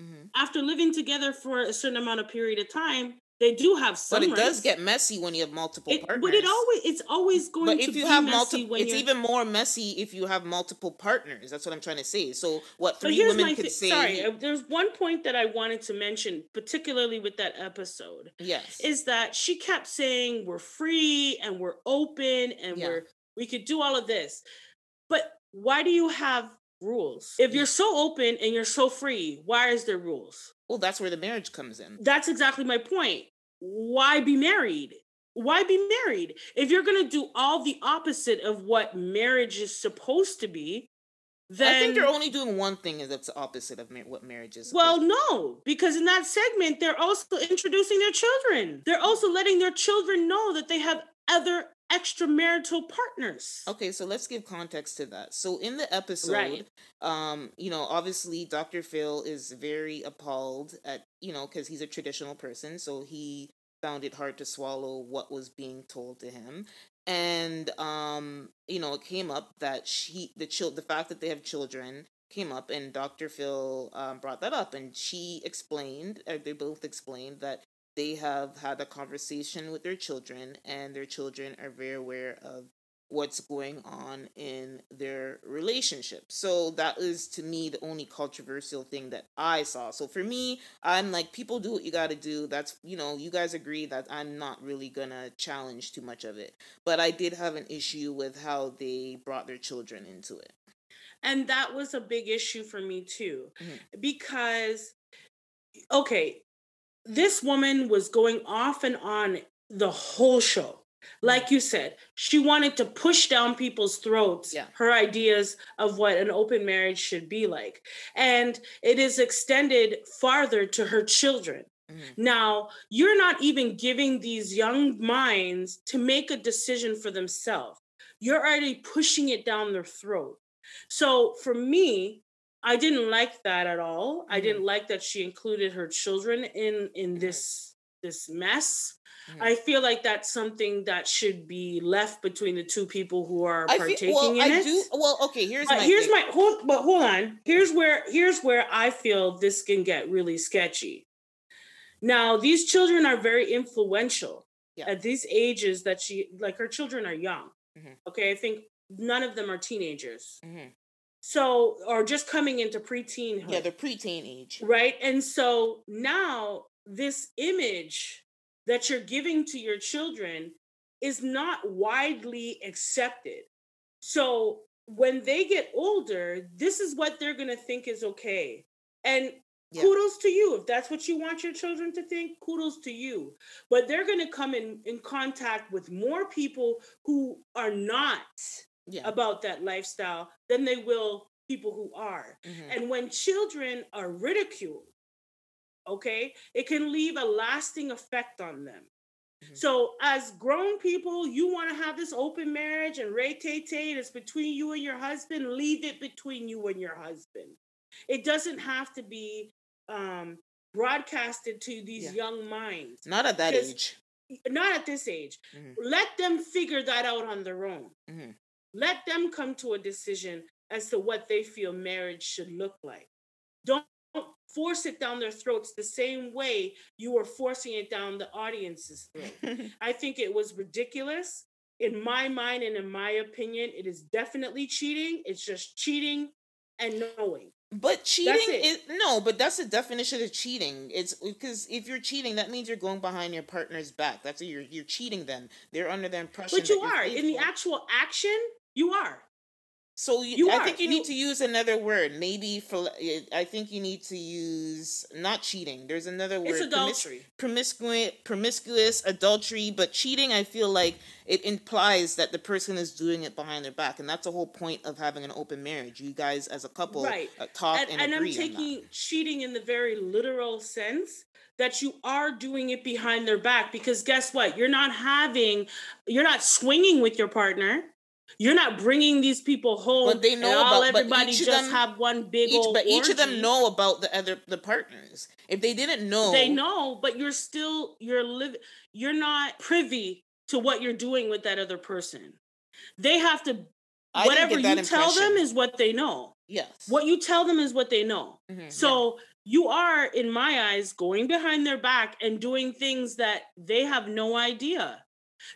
Mm-hmm. After living together for a certain amount of period of time, they do have some. But it rights. does get messy when you have multiple it, partners. But it always it's always going to be messy. but if you have multiple, it's even more messy if you have multiple partners. That's what I'm trying to say. So what three women could th- say? Sorry, uh, there's one point that I wanted to mention, particularly with that episode. Yes, is that she kept saying we're free and we're open and yeah. we're we could do all of this. But why do you have rules? If you're so open and you're so free, why is there rules? Well, that's where the marriage comes in. That's exactly my point. Why be married? Why be married? If you're going to do all the opposite of what marriage is supposed to be, then I think they're only doing one thing that's the opposite of what marriage is. Well, no, because in that segment they're also introducing their children. They're mm. also letting their children know that they have other extramarital partners. Okay, so let's give context to that. So in the episode, right. um, you know, obviously Dr. Phil is very appalled at, you know, because he's a traditional person, so he found it hard to swallow what was being told to him. And um, you know, it came up that she the child the fact that they have children came up and Dr. Phil um, brought that up and she explained, or they both explained that they have had a conversation with their children and their children are very aware of what's going on in their relationship. So that is to me the only controversial thing that I saw. So for me, I'm like people do what you got to do. That's you know, you guys agree that I'm not really going to challenge too much of it. But I did have an issue with how they brought their children into it. And that was a big issue for me too. Mm-hmm. Because okay, this woman was going off and on the whole show. Like you said, she wanted to push down people's throats yeah. her ideas of what an open marriage should be like. And it is extended farther to her children. Mm-hmm. Now, you're not even giving these young minds to make a decision for themselves. You're already pushing it down their throat. So for me, I didn't like that at all. Mm-hmm. I didn't like that she included her children in in mm-hmm. this this mess. Mm-hmm. I feel like that's something that should be left between the two people who are I partaking feel, well, in I it. Do, well, okay, here's but my here's thing. my hold but hold on. Here's where here's where I feel this can get really sketchy. Now, these children are very influential Yeah. at these ages that she, like her children are young. Mhm. Okay. I think none of them are teenagers. Mhm. So, or just coming into preteen. Yeah, the preteen age. right? And so now this image that you're giving to your children is not widely accepted. So when they get older, this is what they're going to think is okay. And Yeah. kudos to you. If that's what you want your children to think, kudos to you. But they're going to come in, in contact with more people who are not Yeah. about that lifestyle than they will people who are. Mhm. And when children are ridiculed, okay, it can leave a lasting effect on them. Mhm. So, as grown people, you want to have this open marriage and ray tay tay, it's between you and your husband, leave it between you and your husband. It doesn't have to be um, broadcasted to these Yeah. young minds, Not at that age. not at this age. Mhm. Let them figure that out on their own. Mhm. Let them come to a decision as to what they feel marriage should look like. Don't force it down their throats the same way you were forcing it down the audience's throat. I think it was ridiculous. In my mind and in my opinion, it is definitely cheating. It's just cheating and knowing. But cheating is no, but that's the definition of cheating. It's because if you're cheating, that means you're going behind your partner's back. That's what you're you're cheating them. They're under the impression. But you you're in the actual action, you are. So you, you I are. think you, You- need to use another word. Maybe for I think you need to use not cheating. There's another word. It's promis- adultery. promiscuous, promiscuous adultery. But cheating, I feel like it implies that the person is doing it behind their back, and that's the whole point of having an open marriage. You guys, as a couple, Right. uh, talk and, and, and I'm agree on that. taking cheating in the very literal sense that you are doing it behind their back because guess what? You're not having, you're not swinging with your partner. You're not bringing these people home. But they know about- everybody just them- have one big each, old. but each of them know about the other the partners. If they didn't know, They know, but you're still you're living. You're not privy to what you're doing with that other person. They have to. I whatever you tell them is what they know. yes. What you tell them is what they know. Mhm, yeah. So you are, in my eyes, going behind their back and doing things that they have no idea.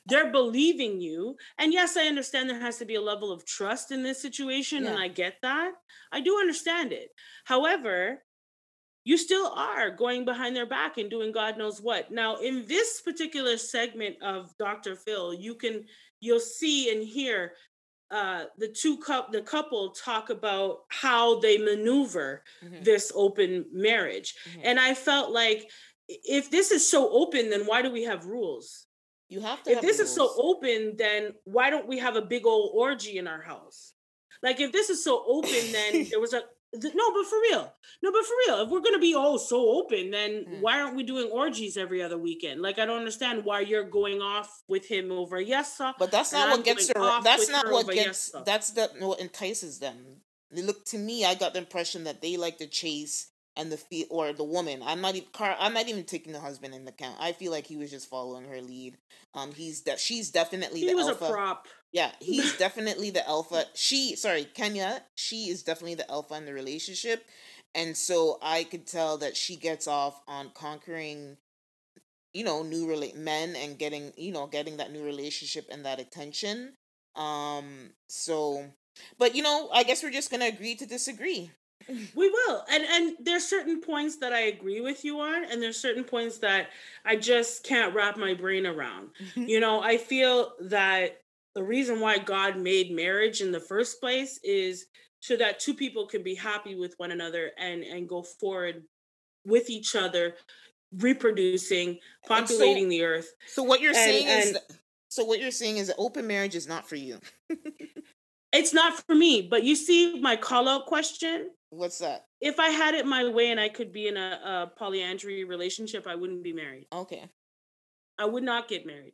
They're believing you. And yes, I understand there has to be a level of trust in this situation, and I get that. I do understand it. However, you still are going behind their back and doing God knows what. Now, in this particular segment of Dr. Phil, you can you'll see and hear uh, the two cup the couple talk about how they maneuver Mhm, this open marriage. mhm. And I felt like if this is so open, then why do we have rules? You have to. If have this is so open, then why don't we have a big old orgy in our house? Like if this is so open, then there was a no, but for real, no, but for real, if we're gonna be all so open, then Mm. why aren't we doing orgies every other weekend? Like I don't understand why you're going off with him over yes. But that's not I'm what gets going her. That's not her what gets. Yessa. That's the what entices them. They look to me. I got the impression that they like to chase and the feel or the woman. I'm not even. Car, I'm not even taking the husband in the count. I feel like he was just following her lead. Um, he's that. She's definitely He the was alpha. a prop. Yeah, he's definitely the alpha. She, sorry, Kenya, she is definitely the alpha in the relationship. And so I could tell that she gets off on conquering, you know, new rela- men and getting, you know, getting that new relationship and that attention. Um, so, but you know, I guess we're just gonna agree to disagree. We will. And and there's certain points that I agree with you on and there's certain points that I just can't wrap my brain around. you know, I feel that the reason why God made marriage in the first place is so that two people can be happy with one another and and go forward with each other reproducing And so- populating the earth So what you're And- saying is, and- that, so what you're saying is that open marriage is not for you. it's not for me but you see my call out question What's that? if i had it my way and i could be in a, a polyandry relationship i wouldn't be married Okay. I would not get married.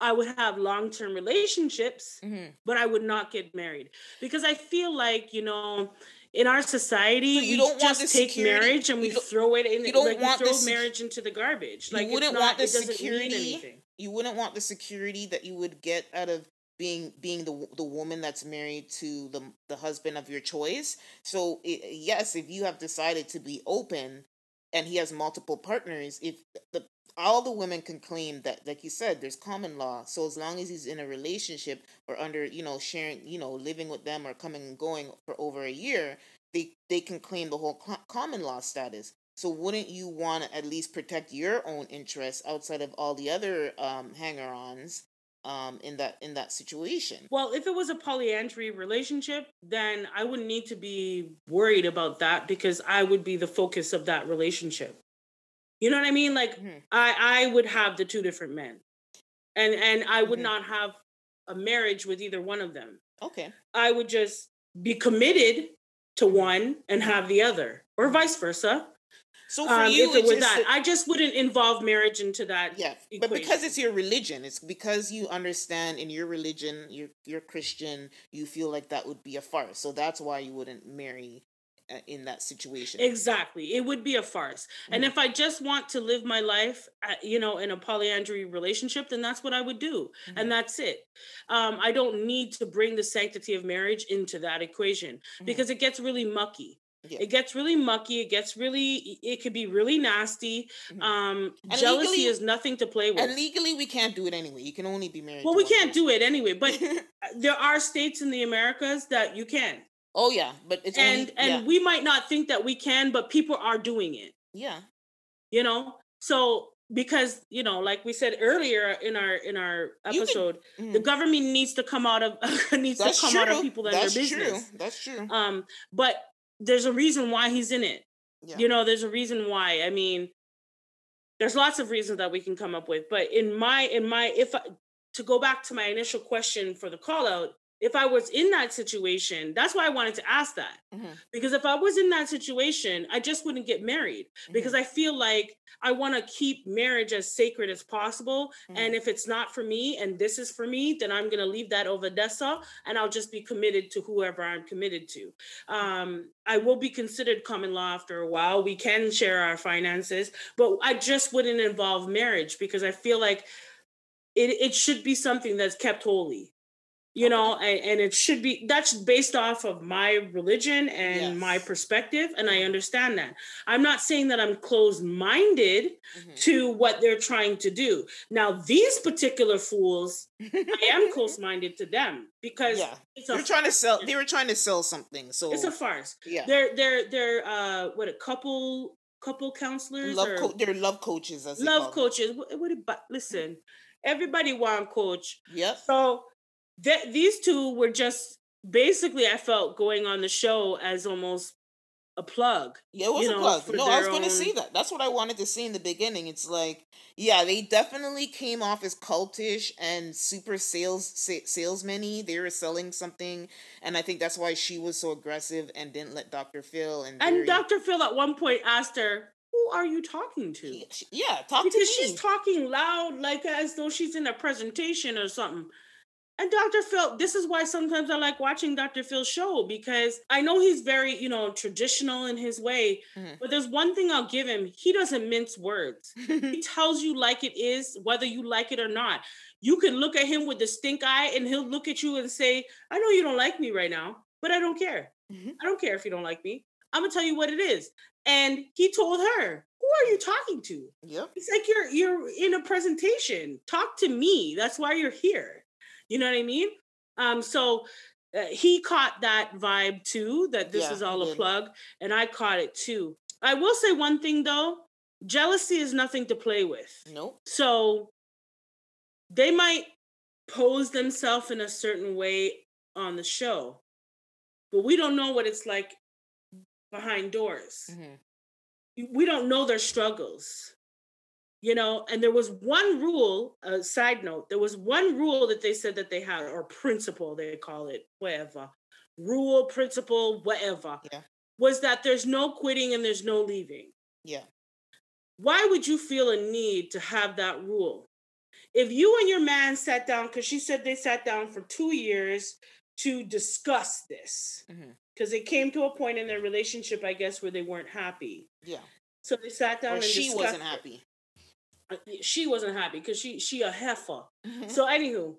I would have long term relationships, Mm-hmm. but I would not get married because I feel like you know, in our society, So you we don't just take security- marriage and we you throw it in. you don't like, want throw sec- marriage into the garbage. You Like it's wouldn't not, want the security- you wouldn't want the security that you would get out of being being the the woman that's married to the the husband of your choice. So i yes, if you have decided to be open, and he has multiple partners, if the all the women can claim that like you said there's common law. So as long as he's in a relationship or under you know sharing you know living with them or coming and going for over a year they they can claim the whole common law status. So wouldn't you want to at least protect your own interests outside of all the other um, hanger-ons um, in that in that situation? Well, if it was a polyandry relationship, then I wouldn't need to be worried about that because I would be the focus of that relationship. You know what I mean? Like mm-hmm. I I would have the two different men, and and I would mm-hmm. not have a marriage with either one of them. Okay. I would just be committed to one and have the other, or vice versa. So for um, you, if it that, I just wouldn't involve marriage into that. Yeah, equation. but because it's your religion, it's because you understand in your religion, you're you're Christian, you feel like that would be a farce. So that's why you wouldn't marry uh, in that situation. Exactly. It would be a farce. Mm-hmm. And if I just want to live my life, uh, you know, in a polyandry relationship, then that's what I would do. Mm-hmm. And that's it. Um, I don't need to bring the sanctity of marriage into that equation mm-hmm. because it gets really mucky. Yeah. It gets really mucky. It gets really. It could be really nasty. Mm-hmm. Um, jealousy legally, is nothing to play with. And legally, we can't do it anyway. You can only be married. Well, we can't person. do it anyway. But there are states in the Americas that you can. Oh yeah, but it's and only, and yeah. we might not think that we can, but people are doing it. Yeah, you know. So because you know, like we said earlier in our in our episode, can, mm. the government needs to come out of needs That's to come true. out of people that That's are business. That's true. That's true. Um, but there's a reason why he's in it. Yeah. You know, there's a reason why. I mean, there's lots of reasons that we can come up with, but in my in my if I, to go back to my initial question for the call out, if I was in that situation, that's why I wanted to ask that. Mm-hmm. Because if I was in that situation, I just wouldn't get married mm-hmm. because I feel like I want to keep marriage as sacred as possible. Mm-hmm. And if it's not for me and this is for me, then I'm going to leave that over Dessa and I'll just be committed to whoever I'm committed to. Um, I will be considered common law after a while. We can share our finances, but I just wouldn't involve marriage because I feel like it, it should be something that's kept holy you know and, and, it should be that's based off of my religion and yes. my perspective and i mm-hmm. understand that. I'm not saying that i'm closed-minded mm-hmm. to what they're trying to do. Now these particular fools i am close-minded to them because yeah. they're trying to sell they were trying to sell something so it's a farce. Yeah. They're they're they're uh what a couple couple counselors love co- they're love coaches as love coaches. What, what about listen everybody want coach. Yep. So th- these two were just basically I felt going on the show as almost a plug. Yeah, it was a know, plug. No, I was going to see that. That's what I wanted to see in the beginning. It's like, yeah, they definitely came off as cultish and super sales salesmany. They were selling something, and I think that's why she was so aggressive and didn't let Dr. Phil and and Dr. Phil at one point asked her, "Who are you talking to?" yeah, talk to me. because she's talking loud, like as though she's in a presentation or something. And Dr. Phil, this is why sometimes I like watching Dr. Phil's show because I know he's very, you know, traditional in his way. Mm-hmm. But there's one thing I'll give him he doesn't mince words. he tells you like it is, whether you like it or not. You can look at him with the stink eye and he'll look at you and say, I know you don't like me right now, but I don't care. Mm-hmm. I don't care if you don't like me. I'm gonna tell you what it is. And he told her, Who are you talking to? Yep. It's like you're you're in a presentation. Talk to me. That's why you're here. You know what I mean? Um, so uh, he caught that vibe too, that this yeah, is all a plug, and I caught it too. I will say one thing though jealousy is nothing to play with. Nope. So they might pose themselves in a certain way on the show, but we don't know what it's like behind doors. Mm-hmm. We don't know their struggles you know and there was one rule a side note there was one rule that they said that they had or principle they call it whatever rule principle whatever yeah. was that there's no quitting and there's no leaving. Yeah. Why would you feel a need to have that rule? If you and your man sat down because she said they sat down for two years to discuss this because mm-hmm. it came to a point in their relationship i guess where they weren't happy. Yeah. So they sat down or and she wasn't happy. uh, she wasn't happy because she she a heifer. Mm-hmm. So anywho,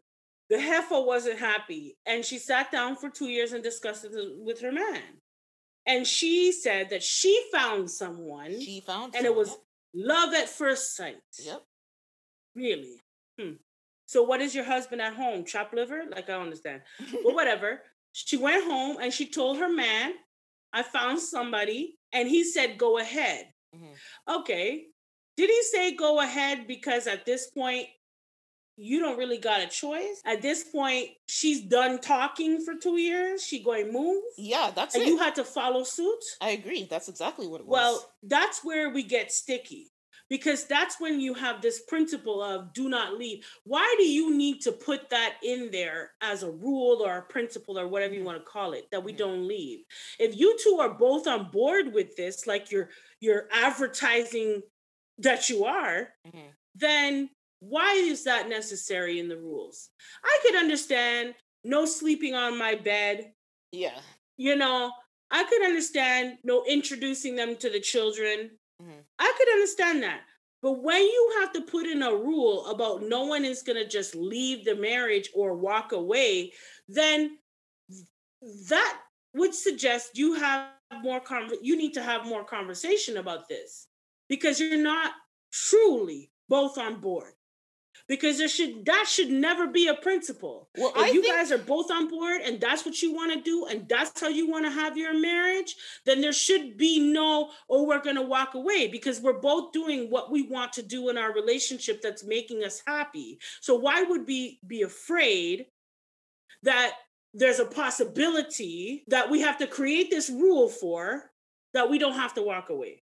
the heifer wasn't happy, and she sat down for two years and discussed it with her man. and she said that she found someone. She found, and it was love at first sight. Yep. Really. Hmm. So what is your husband at home? Chop liver? Like I don't understand. but whatever. She went home and she told her man, I found somebody, and he said, go ahead. Mm-hmm. Okay. Did he say go ahead because at this point you don't really got a choice. At this point, she's done talking for two years. She going move. Yeah, that's and it. you had to follow suit. I agree. That's exactly what it was. Well, that's where we get sticky because that's when you have this principle of do not leave. Why do you need to put that in there as a rule or a principle or whatever you want to call it that we don't leave? If you two are both on board with this, like you're you're advertising that you are, mm-hmm. then why is that necessary in the rules? I could understand no sleeping on my bed. Yeah. You know, I could understand no introducing them to the children. Mm-hmm. I could understand that. But when you have to put in a rule about no one is going to just leave the marriage or walk away, then that would suggest you have more con- you need to have more conversation about this because you're not truly both on board because there should that should never be a principle. Well, if I you think... guys are both on board and that's what you want to do and that's how you want to have your marriage, then there should be no oh we're going to walk away because we're both doing what we want to do in our relationship that's making us happy. So why would we be afraid that there's a possibility that we have to create this rule for that we don't have to walk away?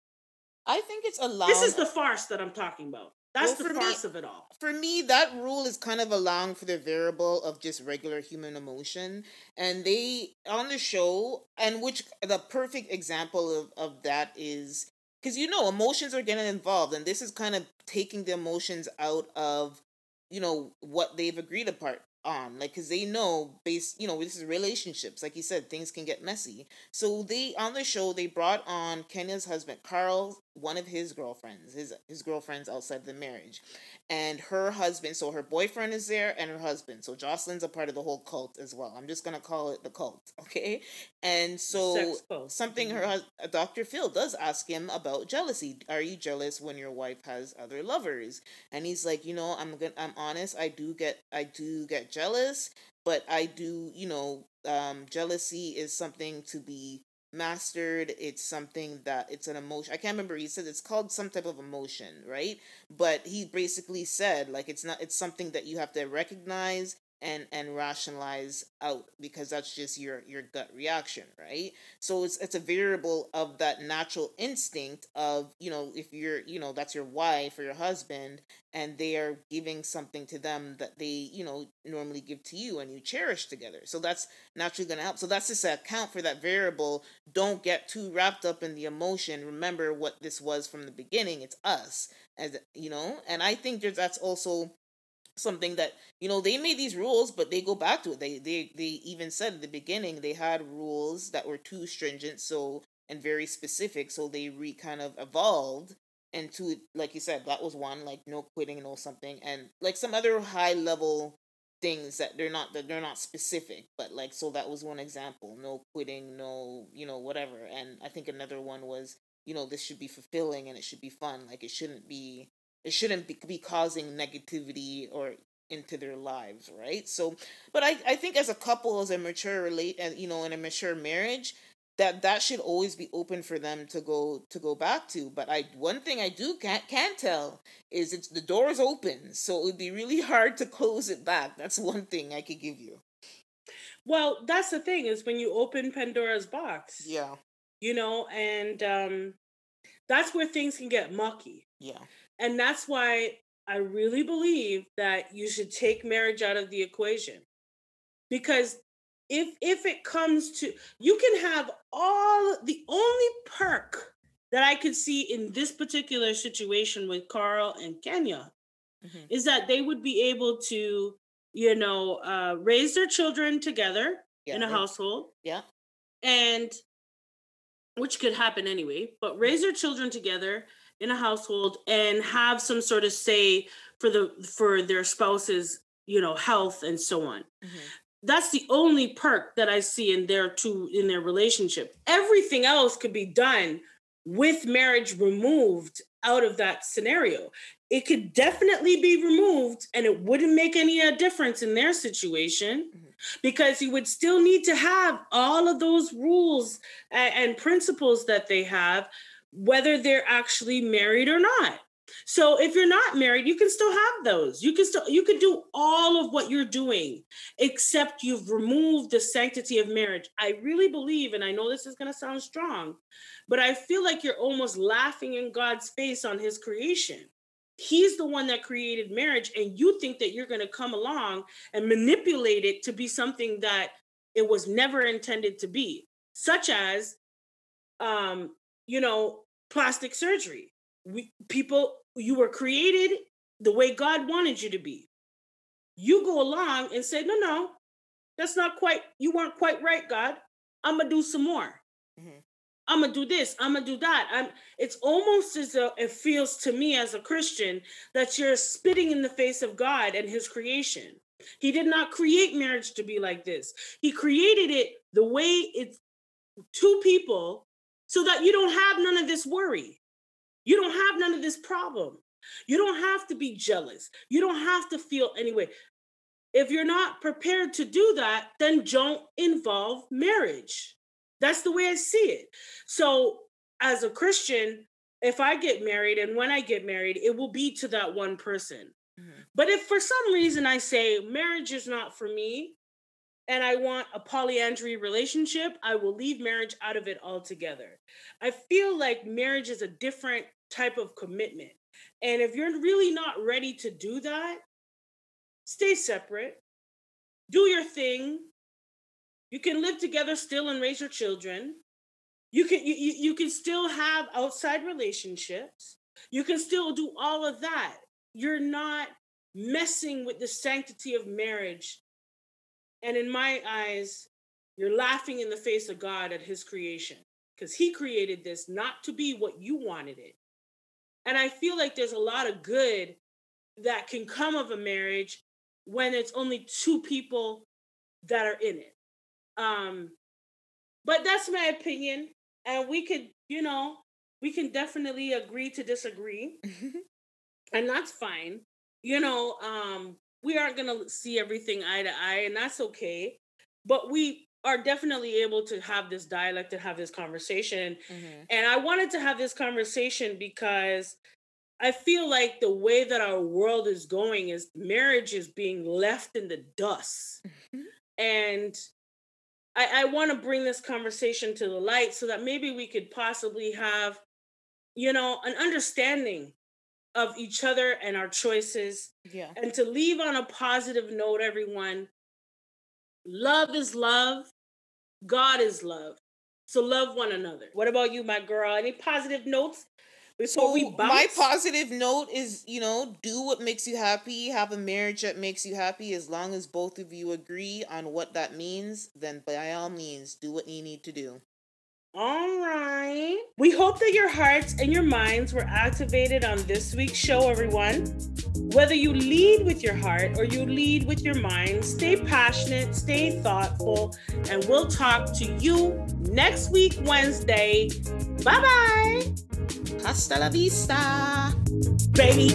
I think it's allowed. This is the farce that I'm talking about. That's well, the farce me, of it all. For me, that rule is kind of allowing for the variable of just regular human emotion. And they, on the show, and which the perfect example of, of that is because you know, emotions are getting involved, and this is kind of taking the emotions out of, you know, what they've agreed upon on like because they know based you know this is relationships like you said things can get messy so they on the show they brought on kenya's husband carl one of his girlfriends his his girlfriends outside the marriage. And her husband so her boyfriend is there and her husband. So jocelyn's a part of the whole cult as well. I'm just gonna call it the cult okay? And so something her mm-hmm. dr phil does ask him about jealousy. Are you jealous when your wife has other lovers? And he's like you know i'm gonna i'm honest i do get i do get jealous but i do you know um jealousy is something to be mastered it's something that it's an emotion i can't remember he said it's called some type of emotion right? But he basically said like it's not it's something that you have to recognize and and rationalize out because that's just your your gut reaction right? So it's it's a variable of that natural instinct of you know if you're you know that's your wife or your husband and they are giving something to them that they you know normally give to you and you cherish together. So that's naturally going to help. So that's just to account for that variable. Don't get too wrapped up in the emotion. Remember what this was from the beginning. It's us as you know? And i think there's that's also something that you know they made these rules but they go back to it. They they they even said at the beginning they had rules that were too stringent so and very specific so they re kind of evolved into like you said that was one like no quitting no something and like some other high level things that they're not that they're not specific but like so that was one example no quitting no you know whatever and i think another one was you know this should be fulfilling and it should be fun like it shouldn't be it shouldn't be, be causing negativity or into their lives right? So but i i think as a couple as a mature relate and you know in a mature marriage that that should always be open for them to go to go back to. But i one thing i do can't can tell is it's the door is open so it would be really hard to close it back. That's one thing i could give you. Well that's the thing is when you open pandora's box yeah. you know and um that's where things can get mucky. Yeah and that's why I really believe that you should take marriage out of the equation. Because if if it comes to you can have all the only perk that I could see in this particular situation with Carl and Kenya mm-hmm. is that they would be able to, you know, uh, raise their children together yeah, in a household. Yeah. And which could happen anyway, but raise their children together in a household and have some sort of say for the for their spouse's you know health and so on mm-hmm. that's the only perk that i see in their two in their relationship everything else could be done with marriage removed out of that scenario. It could definitely be removed and it wouldn't make any uh, difference in their situation mm-hmm. because you would still need to have all of those rules and, and principles that they have, whether they're actually married or not. So if you're not married, you can still have those. You can still you can do all of what you're doing except you've removed the sanctity of marriage. I really believe and I know this is going to sound strong, but I feel like you're almost laughing in God's face on his creation. He's the one that created marriage and you think that you're going to come along and manipulate it to be something that it was never intended to be, such as um you know, plastic surgery we people you were created the way God wanted you to be. You go along and say, no, no, that's not quite, you weren't quite right, God. I'm gonna do some more. Mm-hmm. I'm gonna do this, I'm gonna do that. I'm it's almost as though it feels to me as a Christian that you're spitting in the face of God and his creation. He did not create marriage to be like this. He created it the way it's two people so that you don't have none of this worry. You don't have none of this problem. You don't have to be jealous. You don't have to feel anyway. If you're not prepared to do that, then don't involve marriage. That's the way I see it. So, as a Christian, if I get married and when I get married, it will be to that one person. Mm-hmm. But if for some reason I say marriage is not for me, and I want a polyandry relationship, I will leave marriage out of it altogether. I feel like marriage is a different type of commitment. And if you're really not ready to do that, stay separate, do your thing. You can live together still and raise your children. You can you, you can still have outside relationships. You can still do all of that. You're not messing with the sanctity of marriage and in my eyes, you're laughing in the face of God at his creation because he created this not to be what you wanted it. And I feel like there's a lot of good that can come of a marriage when it's only two people that are in it. Um, but that's my opinion. And we could, you know, we can definitely agree to disagree. and that's fine. You know, um, we aren't going to see everything eye to eye, and that's okay. But we are definitely able to have this dialect and have this conversation. Mm-hmm. And I wanted to have this conversation because I feel like the way that our world is going is marriage is being left in the dust. Mm-hmm. And I, I want to bring this conversation to the light so that maybe we could possibly have, you know, an understanding of each other and our choices. Yeah. And to leave on a positive note, everyone, love is love, God is love. So love one another. What about you, my girl? Any positive notes before so we? My positive note is, you know, do what makes you happy, have a marriage that makes you happy. As long as both of you agree on what that means, then by all means, do what you need to do. All right. We hope that your hearts and your minds were activated on this week's show, everyone. Whether you lead with your heart or you lead with your mind, stay passionate, stay thoughtful, and we'll talk to you next week, Wednesday. Bye bye. Hasta la vista, baby.